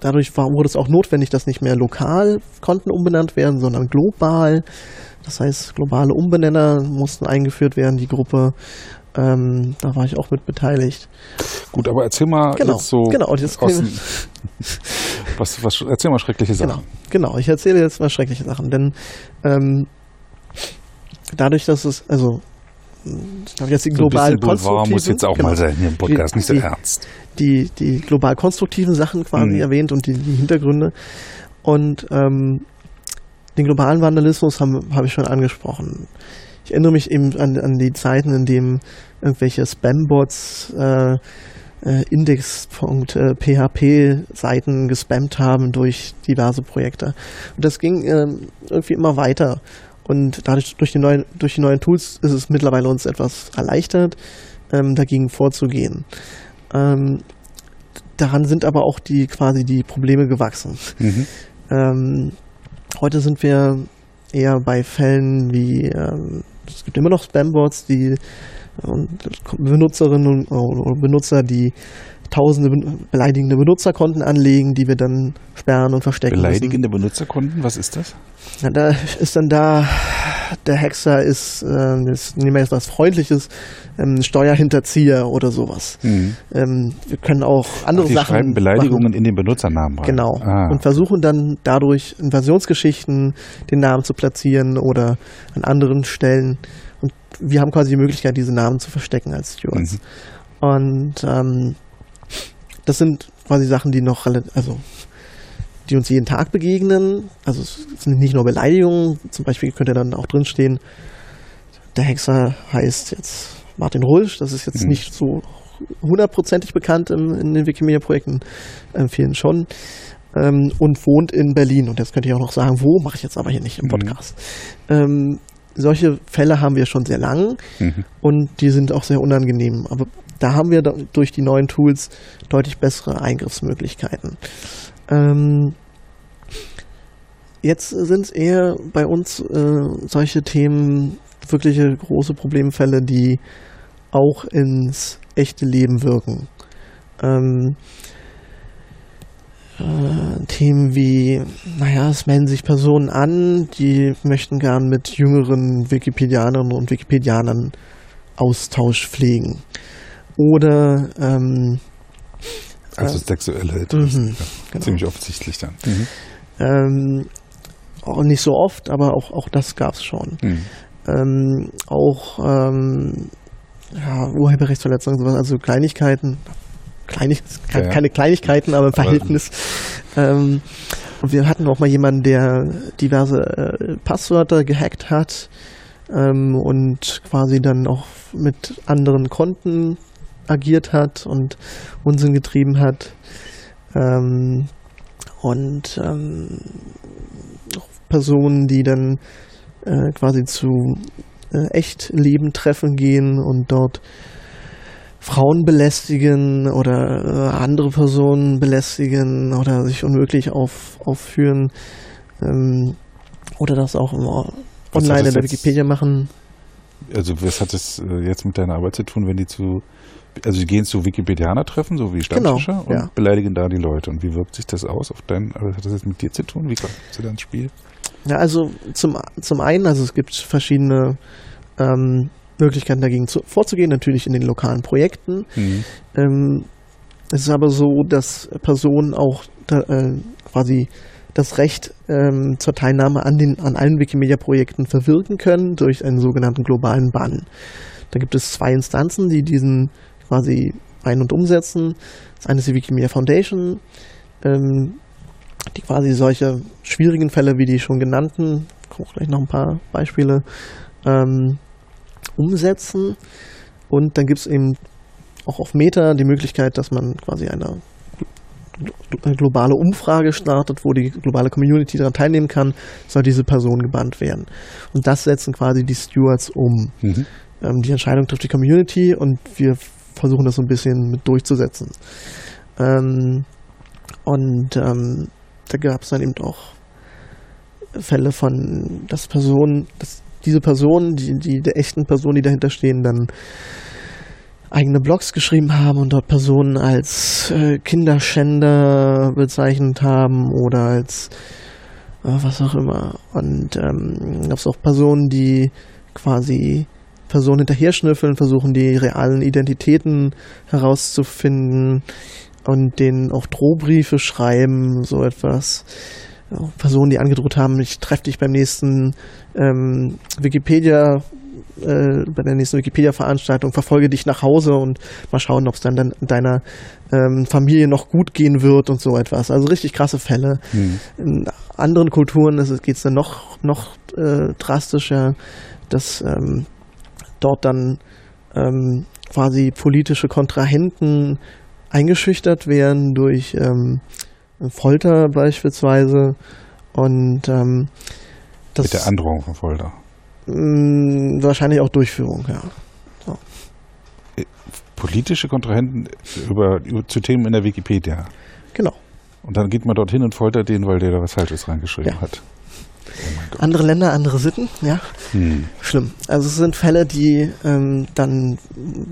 Dadurch war, wurde es auch notwendig, dass nicht mehr lokal Konten umbenannt werden, sondern global. Das heißt, globale Umbenenner mussten eingeführt werden, die Gruppe. Ähm, da war ich auch mit beteiligt. Gut, aber erzähl mal Genau, jetzt so genau, jetzt aus [LAUGHS] was, was, erzähl mal schreckliche Genau, Sachen. genau. Ich erzähle jetzt mal schreckliche Sachen, denn ähm, dadurch, dass es, also ich glaube jetzt die So global bisschen Boulevard muss konstruktiven, jetzt auch genau, mal sein hier im Podcast, Die- nicht so die- ernst. die, die global konstruktiven Sachen quasi Mhm. erwähnt und die, die Hintergründe. Und ähm, den globalen Vandalismus habe hab ich schon angesprochen. Ich erinnere mich eben an, an die Zeiten, in denen irgendwelche Spambots äh, äh, Index.php-Seiten gespammt haben durch diverse Projekte. Und das ging ähm, irgendwie immer weiter. Und dadurch, durch die, neuen, durch die neuen Tools ist es mittlerweile uns etwas erleichtert, ähm, dagegen vorzugehen. Ähm, daran sind aber auch die quasi die Probleme gewachsen. Mhm. Ähm, heute sind wir eher bei Fällen wie ähm, es gibt immer noch Spambots, die und Benutzerinnen und oder Benutzer, die tausende beleidigende Benutzerkonten anlegen, die wir dann sperren und verstecken müssen. Beleidigende Benutzerkonten, was ist das? Na, da ist dann da, der Hexer ist, ähm, ist nehmen wir jetzt was Freundliches, ähm, Steuerhinterzieher oder sowas. Mhm. Ähm, wir können auch andere Ach, die Sachen schreiben Beleidigungen machen. in den Benutzernamen rein. Genau. Ah. Und versuchen dann dadurch Invasionsgeschichten den Namen zu platzieren oder an anderen Stellen. Und wir haben quasi die Möglichkeit, diese Namen zu verstecken als Stewards. Mhm. Und ähm, das sind quasi Sachen, die noch relativ, also die uns jeden Tag begegnen. Also es sind nicht nur Beleidigungen, zum Beispiel könnte dann auch drinstehen, der Hexer heißt jetzt Martin Rulsch, das ist jetzt Mhm. nicht so hundertprozentig bekannt im, in den Wikimedia-Projekten, äh, vielen schon. Ähm, und wohnt in Berlin. Und jetzt könnte ich auch noch sagen, wo, mache ich jetzt aber hier nicht im Mhm. Podcast. Ähm, solche Fälle haben wir schon sehr lang Mhm. und die sind auch sehr unangenehm. Aber da haben wir durch die neuen Tools deutlich bessere Eingriffsmöglichkeiten. Ähm, jetzt sind es eher bei uns äh, solche Themen, wirkliche große Problemfälle, die auch ins echte Leben wirken. Ähm, äh, Themen wie, naja, es melden sich Personen an, die möchten gern mit jüngeren Wikipedianerinnen und Wikipedianern Austausch pflegen. Oder ähm, Also sexuelle mhm, genau. Ziemlich offensichtlich dann. Mhm. ähm, auch nicht so oft, aber auch, auch das gab es schon. Mhm. Ähm, auch ähm, ja, Urheberrechtsverletzungen, sowas, also Kleinigkeiten. Kleinig, keine, Ja, ja. keine Kleinigkeiten, aber im Aber- Verhältnis. ähm, und wir hatten auch mal jemanden, der diverse äh, Passwörter gehackt hat ähm, und quasi dann auch mit anderen Konten agiert hat und Unsinn getrieben hat. Ähm, und ähm, Personen, die dann äh, quasi zu äh, Echtleben-Treffen gehen und dort Frauen belästigen oder äh, andere Personen belästigen oder sich unmöglich auf, aufführen ähm, oder das auch im, online in der Wikipedia machen. Also was hat das äh, jetzt mit deiner Arbeit zu tun, wenn die zu also die gehen zu Wikipedianer treffen, so wie Stammtischer Genau, und ja. beleidigen da die Leute. Und wie wirkt sich das aus auf dein, also hat das jetzt mit dir zu tun? Wie kommst du da ins Spiel? Ja, also zum, zum einen, also es gibt verschiedene ähm, Möglichkeiten dagegen zu, vorzugehen, natürlich in den lokalen Projekten. Mhm. Ähm, es ist aber so, dass Personen auch da, äh, quasi das Recht ähm, zur Teilnahme an, den, an allen Wikimedia-Projekten verwirken können durch einen sogenannten globalen Bann. Da gibt es zwei Instanzen, die diesen quasi ein- und umsetzen. Das eine ist die Wikimedia Foundation, ähm, die quasi solche schwierigen Fälle wie die schon genannten, auch gleich noch ein paar Beispiele, ähm, umsetzen. Und dann gibt es eben auch auf Meta die Möglichkeit, dass man quasi eine globale Umfrage startet, wo die globale Community daran teilnehmen kann, soll diese Person gebannt werden. Und das setzen quasi die Stewards um. Mhm. Ähm, die Entscheidung trifft die Community und wir versuchen das so ein bisschen mit durchzusetzen. Ähm, und ähm, da gab es dann eben auch Fälle von, dass Personen, dass diese Personen, die, die der echten Personen, die dahinter stehen, dann eigene Blogs geschrieben haben und dort Personen als äh, Kinderschänder bezeichnet haben oder als äh, was auch immer. Und ähm, gab es auch Personen, die quasi Personen hinterher schnüffeln, versuchen die realen Identitäten herauszufinden und denen auch Drohbriefe schreiben, so etwas. Personen, die angedroht haben, ich treffe dich beim nächsten ähm, Wikipedia, äh, bei der nächsten Wikipedia-Veranstaltung, verfolge dich nach Hause und mal schauen, ob es dann, dann deiner ähm, Familie noch gut gehen wird und so etwas. Also richtig krasse Fälle. Mhm. In anderen Kulturen geht es dann noch, noch äh, drastischer, dass ähm, dort dann ähm, quasi politische Kontrahenten eingeschüchtert werden durch ähm, Folter beispielsweise und ähm, das Mit der Androhung von Folter. Mh, wahrscheinlich auch Durchführung, ja. Politische Kontrahenten über, über zu Themen in der Wikipedia. Genau. Und dann geht man dorthin und foltert den, weil der da was Falsches reingeschrieben Ja. hat. Oh. Andere Länder, andere Sitten, ja. Hm. Schlimm. Also es sind Fälle, die ähm, dann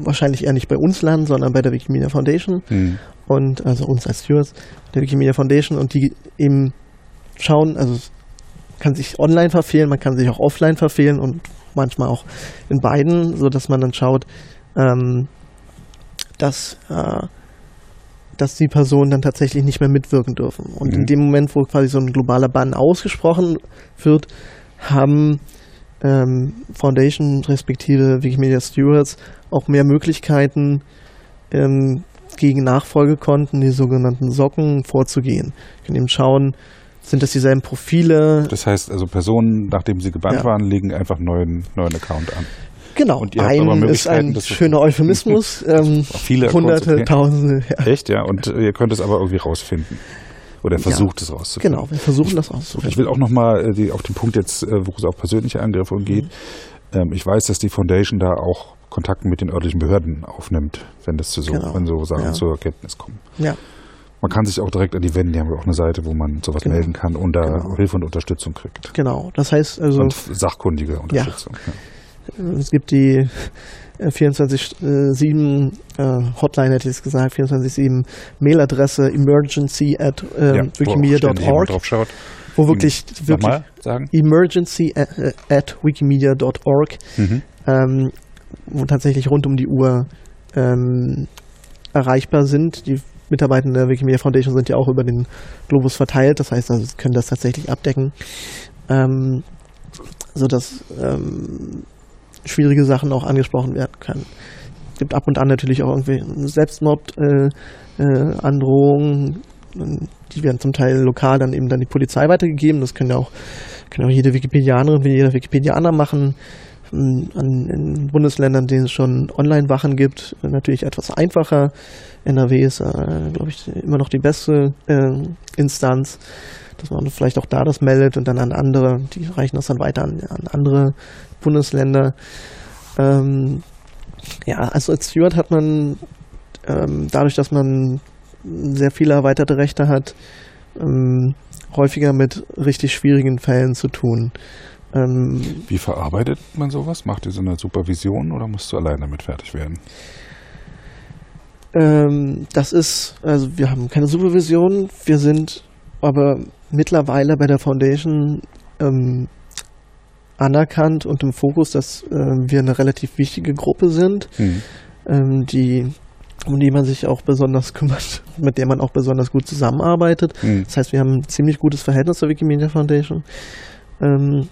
wahrscheinlich eher nicht bei uns landen, sondern bei der Wikimedia Foundation Hm. und also uns als Stewards der Wikimedia Foundation und die eben schauen, also es kann sich online verfehlen, man kann sich auch offline verfehlen und manchmal auch in beiden, so dass man dann schaut, ähm, dass äh, dass die Personen dann tatsächlich nicht mehr mitwirken dürfen. Und Mhm. in dem Moment, wo quasi so ein globaler Bann ausgesprochen wird, haben ähm, Foundation respektive Wikimedia Stewards auch mehr Möglichkeiten, ähm, gegen Nachfolgekonten, die sogenannten Socken, vorzugehen. Ich kann eben schauen, sind das dieselben Profile? Das heißt also Personen, nachdem sie gebannt Ja. waren, legen einfach neuen, neuen Account an. Genau, Und ein ist ein schöner Euphemismus. [LAUGHS] ähm, viele Hunderte, okay. Tausende, ja. Echt, ja. Und äh, ihr könnt es aber irgendwie rausfinden. Oder versucht es rauszufinden. Genau, wir versuchen das Ich auszufinden. will auch nochmal äh, auf den Punkt jetzt, äh, wo es auf persönliche Angriffe geht. Ähm, ich weiß, dass die Foundation da auch Kontakte mit den örtlichen Behörden aufnimmt, wenn das zu so, Genau. wenn so Sachen Ja. zur Kenntnis kommen. Ja, Man kann sich auch direkt an die wenden, die haben auch eine Seite, wo man sowas Genau. melden kann und da Genau. Hilfe und Unterstützung kriegt. genau. Das heißt also, Und sachkundige Unterstützung. Ja. es gibt die äh, 24-7 äh, Hotline, hätte ich jetzt gesagt, 24-7 Mailadresse emergency at Ja, äh, jemand wikimedia.org, wo wirklich, wirklich Nochmal sagen? emergency at, äh, at wikimedia.org, Mhm. ähm, wo tatsächlich rund um die Uhr ähm, erreichbar sind. Die Mitarbeiter der Wikimedia Foundation sind ja auch über den Globus verteilt, das heißt, also sie können das tatsächlich abdecken, ähm, sodass ähm, schwierige Sachen auch angesprochen werden können. Es gibt ab und an natürlich auch irgendwie Selbstmordandrohungen, äh, Androhungen, die werden zum Teil lokal dann eben dann die Polizei weitergegeben. Das können ja auch, können auch jede Wikipedianerin jeder Wikipedianer machen. An, in Bundesländern, denen es schon Online-Wachen gibt, natürlich etwas einfacher. NRW ist, äh, glaube ich, immer noch die beste äh, Instanz, dass man vielleicht auch da das meldet und dann an andere, die reichen das dann weiter an, an andere Bundesländer. Ähm, ja, also als Steward hat man ähm, dadurch, dass man sehr viele erweiterte Rechte hat, ähm, häufiger mit richtig schwierigen Fällen zu tun. Ähm, Wie verarbeitet man sowas? Macht ihr so eine Supervision oder musst du allein damit fertig werden? ähm, das ist, also wir haben keine Supervision, wir sind aber mittlerweile bei der Foundation ähm, anerkannt und im Fokus, dass ähm, wir eine relativ wichtige Gruppe sind. Hm. ähm, die, um die man sich auch besonders kümmert, [LAUGHS] mit der man auch besonders gut zusammenarbeitet. Hm. Das heißt, wir haben ein ziemlich gutes Verhältnis zur Wikimedia Foundation. Ähm,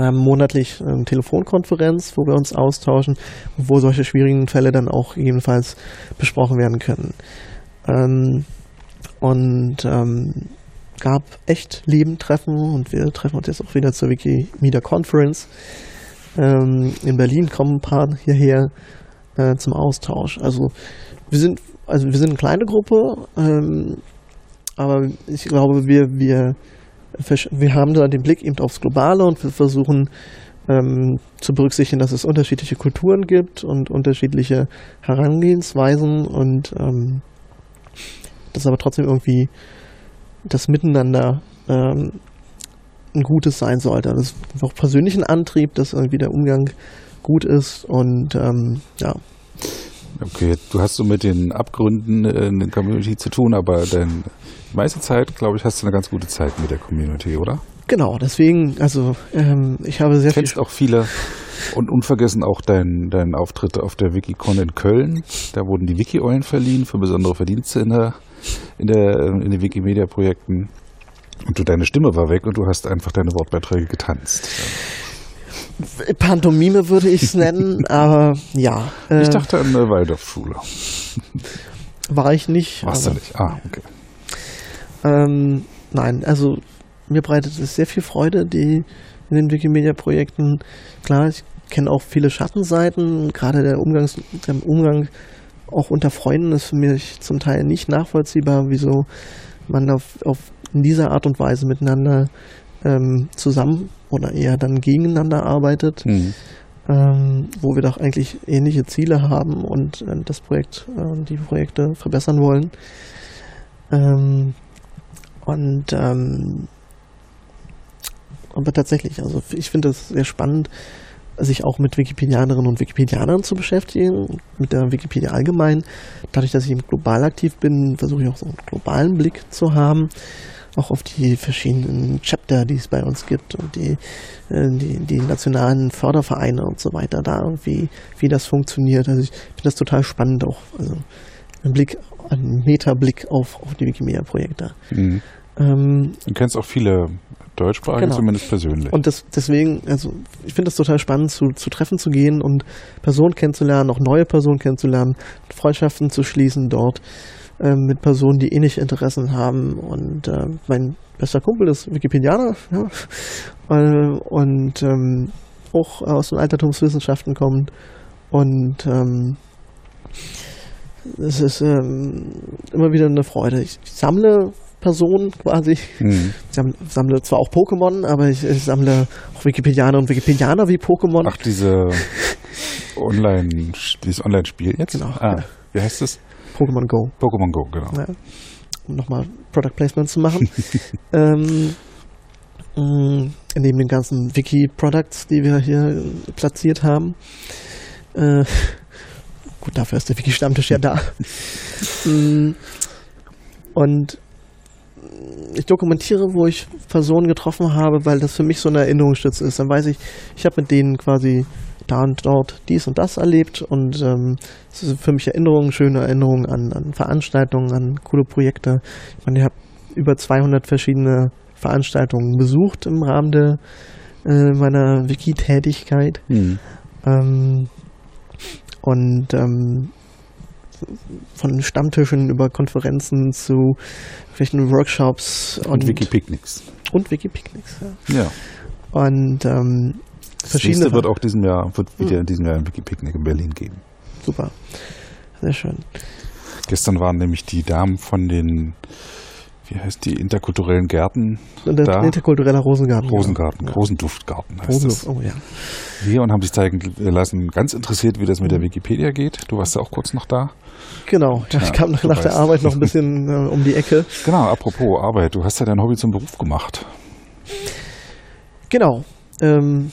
wir haben monatlich eine Telefonkonferenz, wo wir uns austauschen, wo solche schwierigen Fälle dann auch gegebenenfalls besprochen werden können. Ähm, und ähm, gab echt Lebentreffen und wir treffen uns jetzt auch wieder zur Wikimedia Conference. Ähm, in Berlin kommen ein paar hierher äh, zum Austausch. Also wir sind, also wir sind eine kleine Gruppe, ähm, aber ich glaube, wir, wir, wir haben da den Blick eben aufs Globale und wir versuchen ähm, zu berücksichtigen, dass es unterschiedliche Kulturen gibt und unterschiedliche Herangehensweisen und ähm, dass aber trotzdem irgendwie das Miteinander ähm, ein gutes sein sollte. Das ist auch persönlichen Antrieb, dass irgendwie der Umgang gut ist und ähm, ja, Okay, du hast so mit den Abgründen äh, in der Community zu tun, aber dein, die meiste Zeit, glaube ich, hast du eine ganz gute Zeit mit der Community, oder? genau, deswegen, also ähm, ich habe sehr Du kennst viel auch viele und unvergessen auch deinen dein Auftritt auf der Wikicon in Köln. Da wurden die Wiki-Eulen verliehen für besondere Verdienste in, der, in, der, in den Wikimedia-Projekten. Und du, deine Stimme war weg und du hast einfach deine Wortbeiträge getanzt. Pantomime würde ich es [LAUGHS] nennen, aber ja, äh, Ich dachte an der Waldorfschule. war ich nicht. Warst du nicht? Ah, okay. Ähm, nein, also mir bereitet es sehr viel Freude, die in den Wikimedia-Projekten. Klar, ich kenne auch viele Schattenseiten, gerade der, Umgangs, der Umgang auch unter Freunden ist für mich zum Teil nicht nachvollziehbar, wieso man auf, auf in dieser Art und Weise miteinander ähm, zusammen oder eher dann gegeneinander arbeitet, Hm. ähm, wo wir doch eigentlich ähnliche Ziele haben und äh, das Projekt, äh, die Projekte verbessern wollen. Ähm, und ähm, aber tatsächlich, also ich finde es sehr spannend, sich auch mit Wikipedianerinnen und Wikipedianern zu beschäftigen, mit der Wikipedia allgemein. Dadurch, dass ich eben global aktiv bin, versuche ich auch so einen globalen Blick zu haben, auch auf die verschiedenen Chapter, die es bei uns gibt und die, äh, die, die nationalen Fördervereine und so weiter, da irgendwie, wie das funktioniert. Also ich finde das total spannend auch, also ein Blick, ein Metablick auf, auf die Wikimedia-Projekte. Mhm. Ähm, Du kennst auch viele Deutschsprachige Genau. zumindest persönlich. Und das, deswegen, also ich finde es total spannend, zu, zu Treffen zu gehen und Personen kennenzulernen, auch neue Personen kennenzulernen, Freundschaften zu schließen dort ähm, mit Personen, die ähnliche Interessen haben. Und äh, mein bester Kumpel ist Wikipedianer ja, äh, und ähm, auch aus den Altertumswissenschaften kommt. Und ähm, es ist ähm, immer wieder eine Freude. Ich, ich sammle Personen quasi. Hm. Ich sammle, sammle zwar auch Pokémon, aber ich, ich sammle auch Wikipedianer und Wikipedianer wie Pokémon. Ach, diese [LAUGHS] Online, dieses Online-Spiel jetzt? Genau, Ah. Wie heißt das? Pokémon Go. Pokémon Go, genau. Ja. Um nochmal Product Placement zu machen. [LAUGHS] ähm, mh, neben den ganzen Wiki-Products, die wir hier platziert haben. Äh, [LAUGHS] gut, dafür ist der Wiki-Stammtisch ja da. [LAUGHS] Mm, Und ich dokumentiere, wo ich Personen getroffen habe, weil das für mich so eine Erinnerungsstütze ist. Dann weiß ich, ich habe mit denen quasi da und dort dies und das erlebt und ähm, es sind für mich Erinnerungen, schöne Erinnerungen an, an Veranstaltungen, an coole Projekte. Ich meine, ich habe über 200 verschiedene Veranstaltungen besucht im Rahmen der, äh, meiner Wiki-Tätigkeit. Hm. Ähm, und ähm, von Stammtischen über Konferenzen zu welchen Workshops Und, Wiki-Picknicks. und Wiki-Picknicks. Ja. Ja. Und ähm, verschiedene nächste wird auch diesem Jahr, wird wieder Hm. in diesem Jahr ein Wiki-Picknick in Berlin geben. super. Sehr schön. Gestern waren nämlich die Damen von den, wie heißt die, interkulturellen Gärten, Da. interkultureller Rosengarten. Rosengarten, Ja. Rosenduftgarten heißt Rosen, es. oh ja. Hier und haben sich zeigen lassen, ganz interessiert, wie das mit der Mhm. Wikipedia geht. Du warst ja auch kurz noch da. Genau. Ja, ich kam nach, nach der. Arbeit noch ein [LAUGHS] bisschen äh, um die Ecke. Genau, apropos Arbeit, du hast ja dein Hobby zum Beruf gemacht. Genau. Ähm,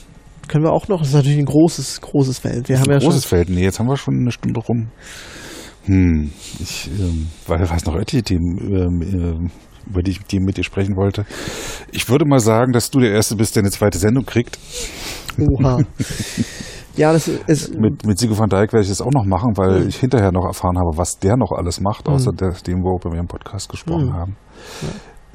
können wir auch noch, das ist natürlich ein großes, großes Feld. Wir haben ja ein großes schon. Feld. Nee, jetzt haben wir schon eine Stunde rum. Hm, ich ähm, weiß noch etliche Themen, ähm, ähm, über die ich die mit dir sprechen wollte. Ich würde mal sagen, dass du der Erste bist, der eine zweite Sendung kriegt. Oha. ja, das ist. Mit, mit Sigo van Dijk werde ich das auch noch machen, weil Mhm. ich hinterher noch erfahren habe, was der noch alles macht, Mhm. außer der, dem, worüber wir im Podcast gesprochen Mhm. haben.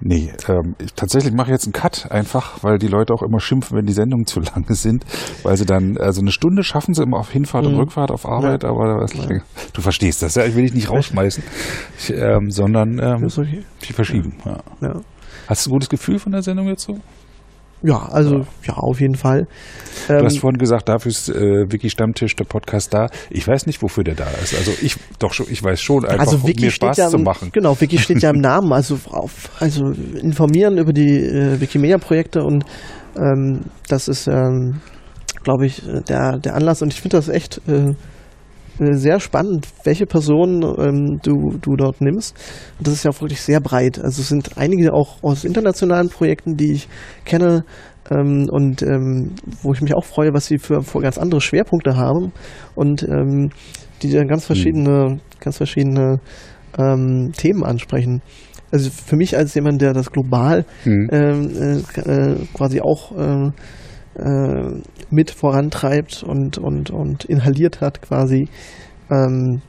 Nee, ähm, ich, tatsächlich mache ich jetzt einen Cut einfach, weil die Leute auch immer schimpfen, wenn die Sendungen [LAUGHS] zu lange sind, weil sie dann, also eine Stunde schaffen sie immer auf Hinfahrt und Mhm. Rückfahrt auf Arbeit, Ja. aber das, du verstehst das, ja, ich will dich nicht rausschmeißen, ich, ähm, sondern ähm, okay. die verschieben. Ja. Ja. Hast du ein gutes Gefühl von der Sendung jetzt so? Ja, also, ja, auf jeden Fall. Du Ähm, hast vorhin gesagt, dafür ist äh, Wiki Stammtisch, der Podcast da. Ich weiß nicht, wofür der da ist. Also ich doch schon, ich weiß schon, einfach also um Wiki mir steht Spaß ja zu im, machen. Genau, Wiki steht ja im [LAUGHS] Namen, also auf, also informieren über die äh, Wikimedia-Projekte und ähm, das ist, ähm, glaube ich, äh, der, der Anlass und ich finde das echt äh, sehr spannend, welche Personen ähm, du, du dort nimmst. Und das ist ja auch wirklich sehr breit. Also es sind einige auch aus internationalen Projekten, die ich kenne ähm, und ähm, wo ich mich auch freue, was sie für, für ganz andere Schwerpunkte haben und ähm, die dann ganz verschiedene, ganz verschiedene ähm, Themen ansprechen. Also für mich als jemand, der das global Hm. äh, äh, quasi auch äh, äh, mit vorantreibt und, und, und inhaliert hat quasi, ähm,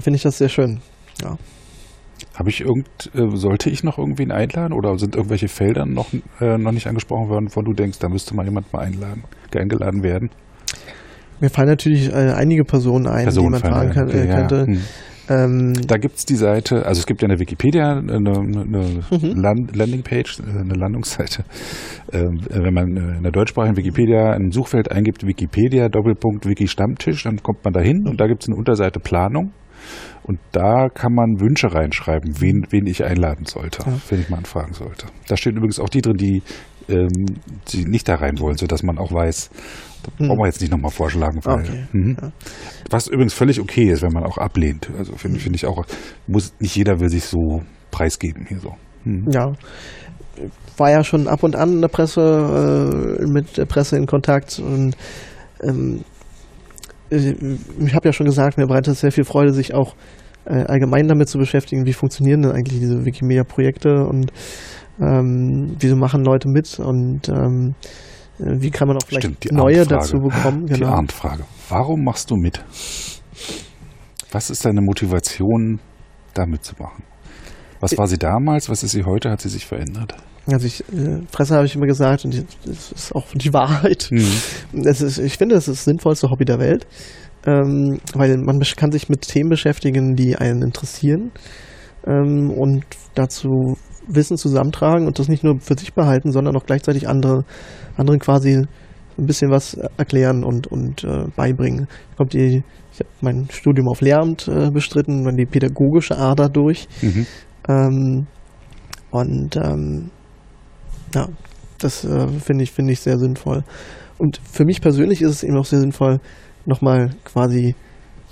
finde ich das sehr schön. Ja. Habe ich irgend, äh, sollte ich noch irgendwen einladen oder sind irgendwelche Felder noch, äh, noch nicht angesprochen worden, wo du denkst, da müsste mal jemand mal einladen, eingeladen werden? Mir fallen natürlich äh, einige Personen ein, die man fragen kann, äh, ja. könnte. Hm. Ähm, Da gibt's die Seite, also es gibt ja eine Wikipedia, eine, eine Mhm. Land Landingpage, eine Landungsseite. Ähm, wenn man äh, in der deutschsprachigen Wikipedia im Suchfeld eingibt Wikipedia Doppelpunkt Wiki Stammtisch, dann kommt man da hin und da gibt's eine Unterseite Planung. Und da kann man Wünsche reinschreiben, wen, wen ich einladen sollte, Ja. wen ich mal anfragen sollte. Da stehen übrigens auch die drin, die, ähm, die nicht da rein wollen, sodass man auch weiß, da Hm. brauchen wir jetzt nicht nochmal vorschlagen. Weil, Okay, Mhm. ja. Was übrigens völlig okay ist, wenn man auch ablehnt. Also finde finde ich auch, muss nicht jeder will sich so preisgeben hier so. Mhm. ja. War ja schon ab und an in der Presse, äh, mit der Presse in Kontakt und ähm, äh, ich habe ja schon gesagt, mir bereitet es sehr viel Freude, sich auch äh, allgemein damit zu beschäftigen, wie funktionieren denn eigentlich diese Wikimedia-Projekte und ähm, wieso machen Leute mit und ähm, äh, wie kann man auch vielleicht Stimmt, die neue dazu bekommen. Die Genau. Arndtfrage. Warum machst du mit? Was ist deine Motivation, da mitzumachen? Was war sie damals? Was ist sie heute? Hat sie sich verändert? Also ich, äh, Fresse habe ich immer gesagt und das ist auch die [LAUGHS] Wahrheit. Mhm. Ist, ich finde, das ist das sinnvollste Hobby der Welt, ähm, weil man kann sich mit Themen beschäftigen, die einen interessieren ähm, und dazu Wissen zusammentragen und das nicht nur für sich behalten, sondern auch gleichzeitig andere, anderen quasi ein bisschen was erklären und, und äh, beibringen. Kommt die, ich habe mein Studium auf Lehramt äh, bestritten, dann die pädagogische Ader durch. Mhm. Ähm, und ähm, ja, das äh, finde ich, finde ich sehr sinnvoll. Und für mich persönlich ist es eben auch sehr sinnvoll, nochmal quasi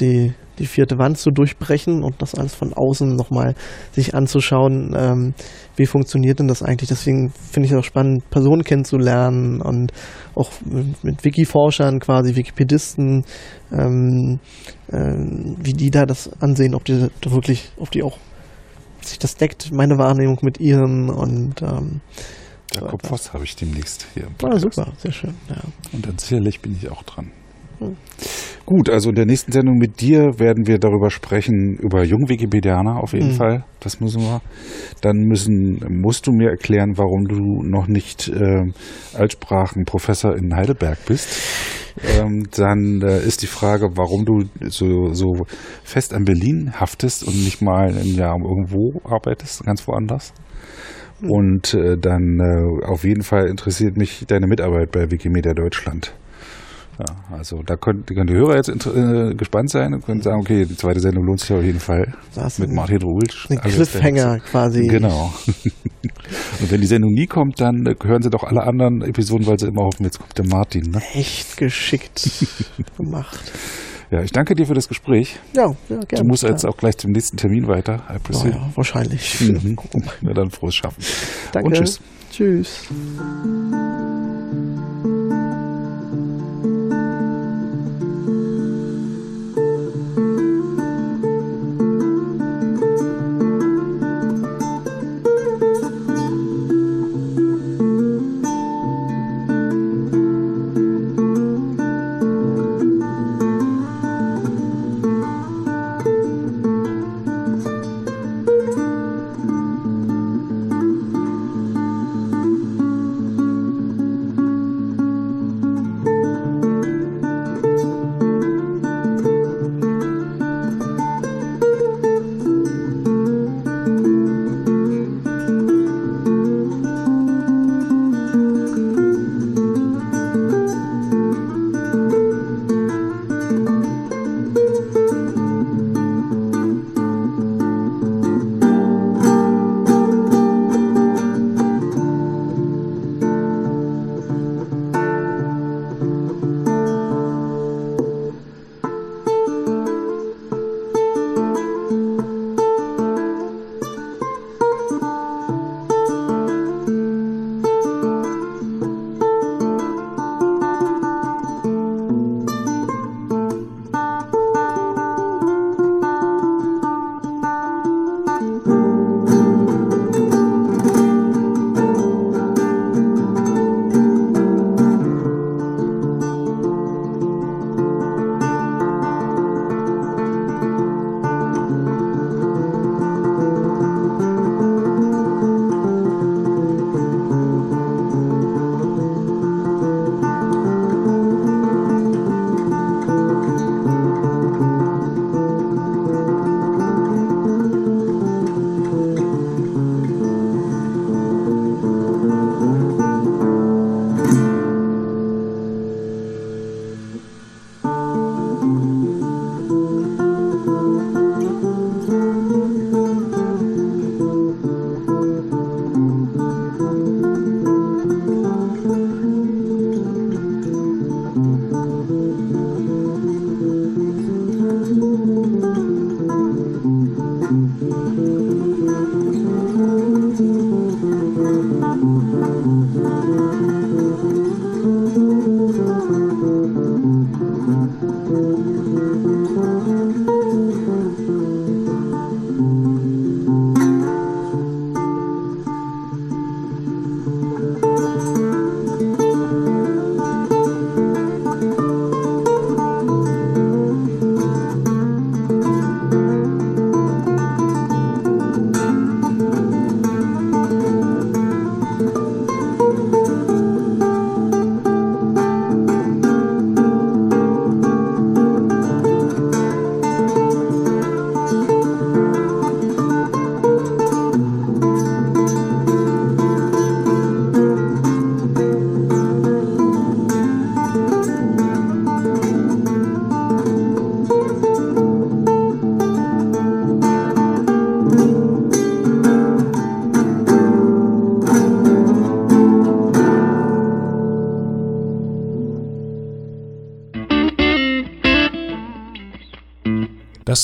die, die vierte Wand zu durchbrechen und das alles von außen nochmal sich anzuschauen, ähm, wie funktioniert denn das eigentlich. Deswegen finde ich es auch spannend, Personen kennenzulernen und auch mit, Wiki-Forschern quasi, Wikipedisten, ähm, ähm, wie die da das ansehen, ob die da wirklich, ob die auch sich das deckt, meine Wahrnehmung mit ihren und ähm, Jakob Voss habe ich demnächst hier. im ah, super, sehr schön. Ja. Und dann sicherlich bin ich auch dran. Hm. Gut, also in der nächsten Sendung mit dir werden wir darüber sprechen, über Jungwikipedianer auf jeden Mhm. Fall. Das müssen wir. Dann müssen, musst du mir erklären, warum du noch nicht ähm, Altsprachenprofessor in Heidelberg bist. Ähm, dann äh, ist die Frage, warum du so, so fest an Berlin haftest und nicht mal ein Jahr irgendwo arbeitest, ganz woanders. Hm. Und äh, dann äh, auf jeden Fall interessiert mich deine Mitarbeit bei Wikimedia Deutschland. Ja, also da können, können die Hörer jetzt äh, gespannt sein und können sagen, okay, die zweite Sendung lohnt sich auf jeden Fall. Da hast Mit Martin alias der Cliffhanger quasi. Genau. [LAUGHS] und wenn die Sendung nie kommt, dann äh, hören sie doch alle anderen Episoden, weil sie immer hoffen, jetzt kommt der Martin. Ne? Echt geschickt [LAUGHS] gemacht. Ja, ich danke dir für das Gespräch. Ja, ja gerne. Du musst jetzt auch gleich zum nächsten Termin weiter. Oh, ja, wahrscheinlich. [LAUGHS] Mhm. Na dann frohes Schaffen. Danke. Und tschüss. Tschüss.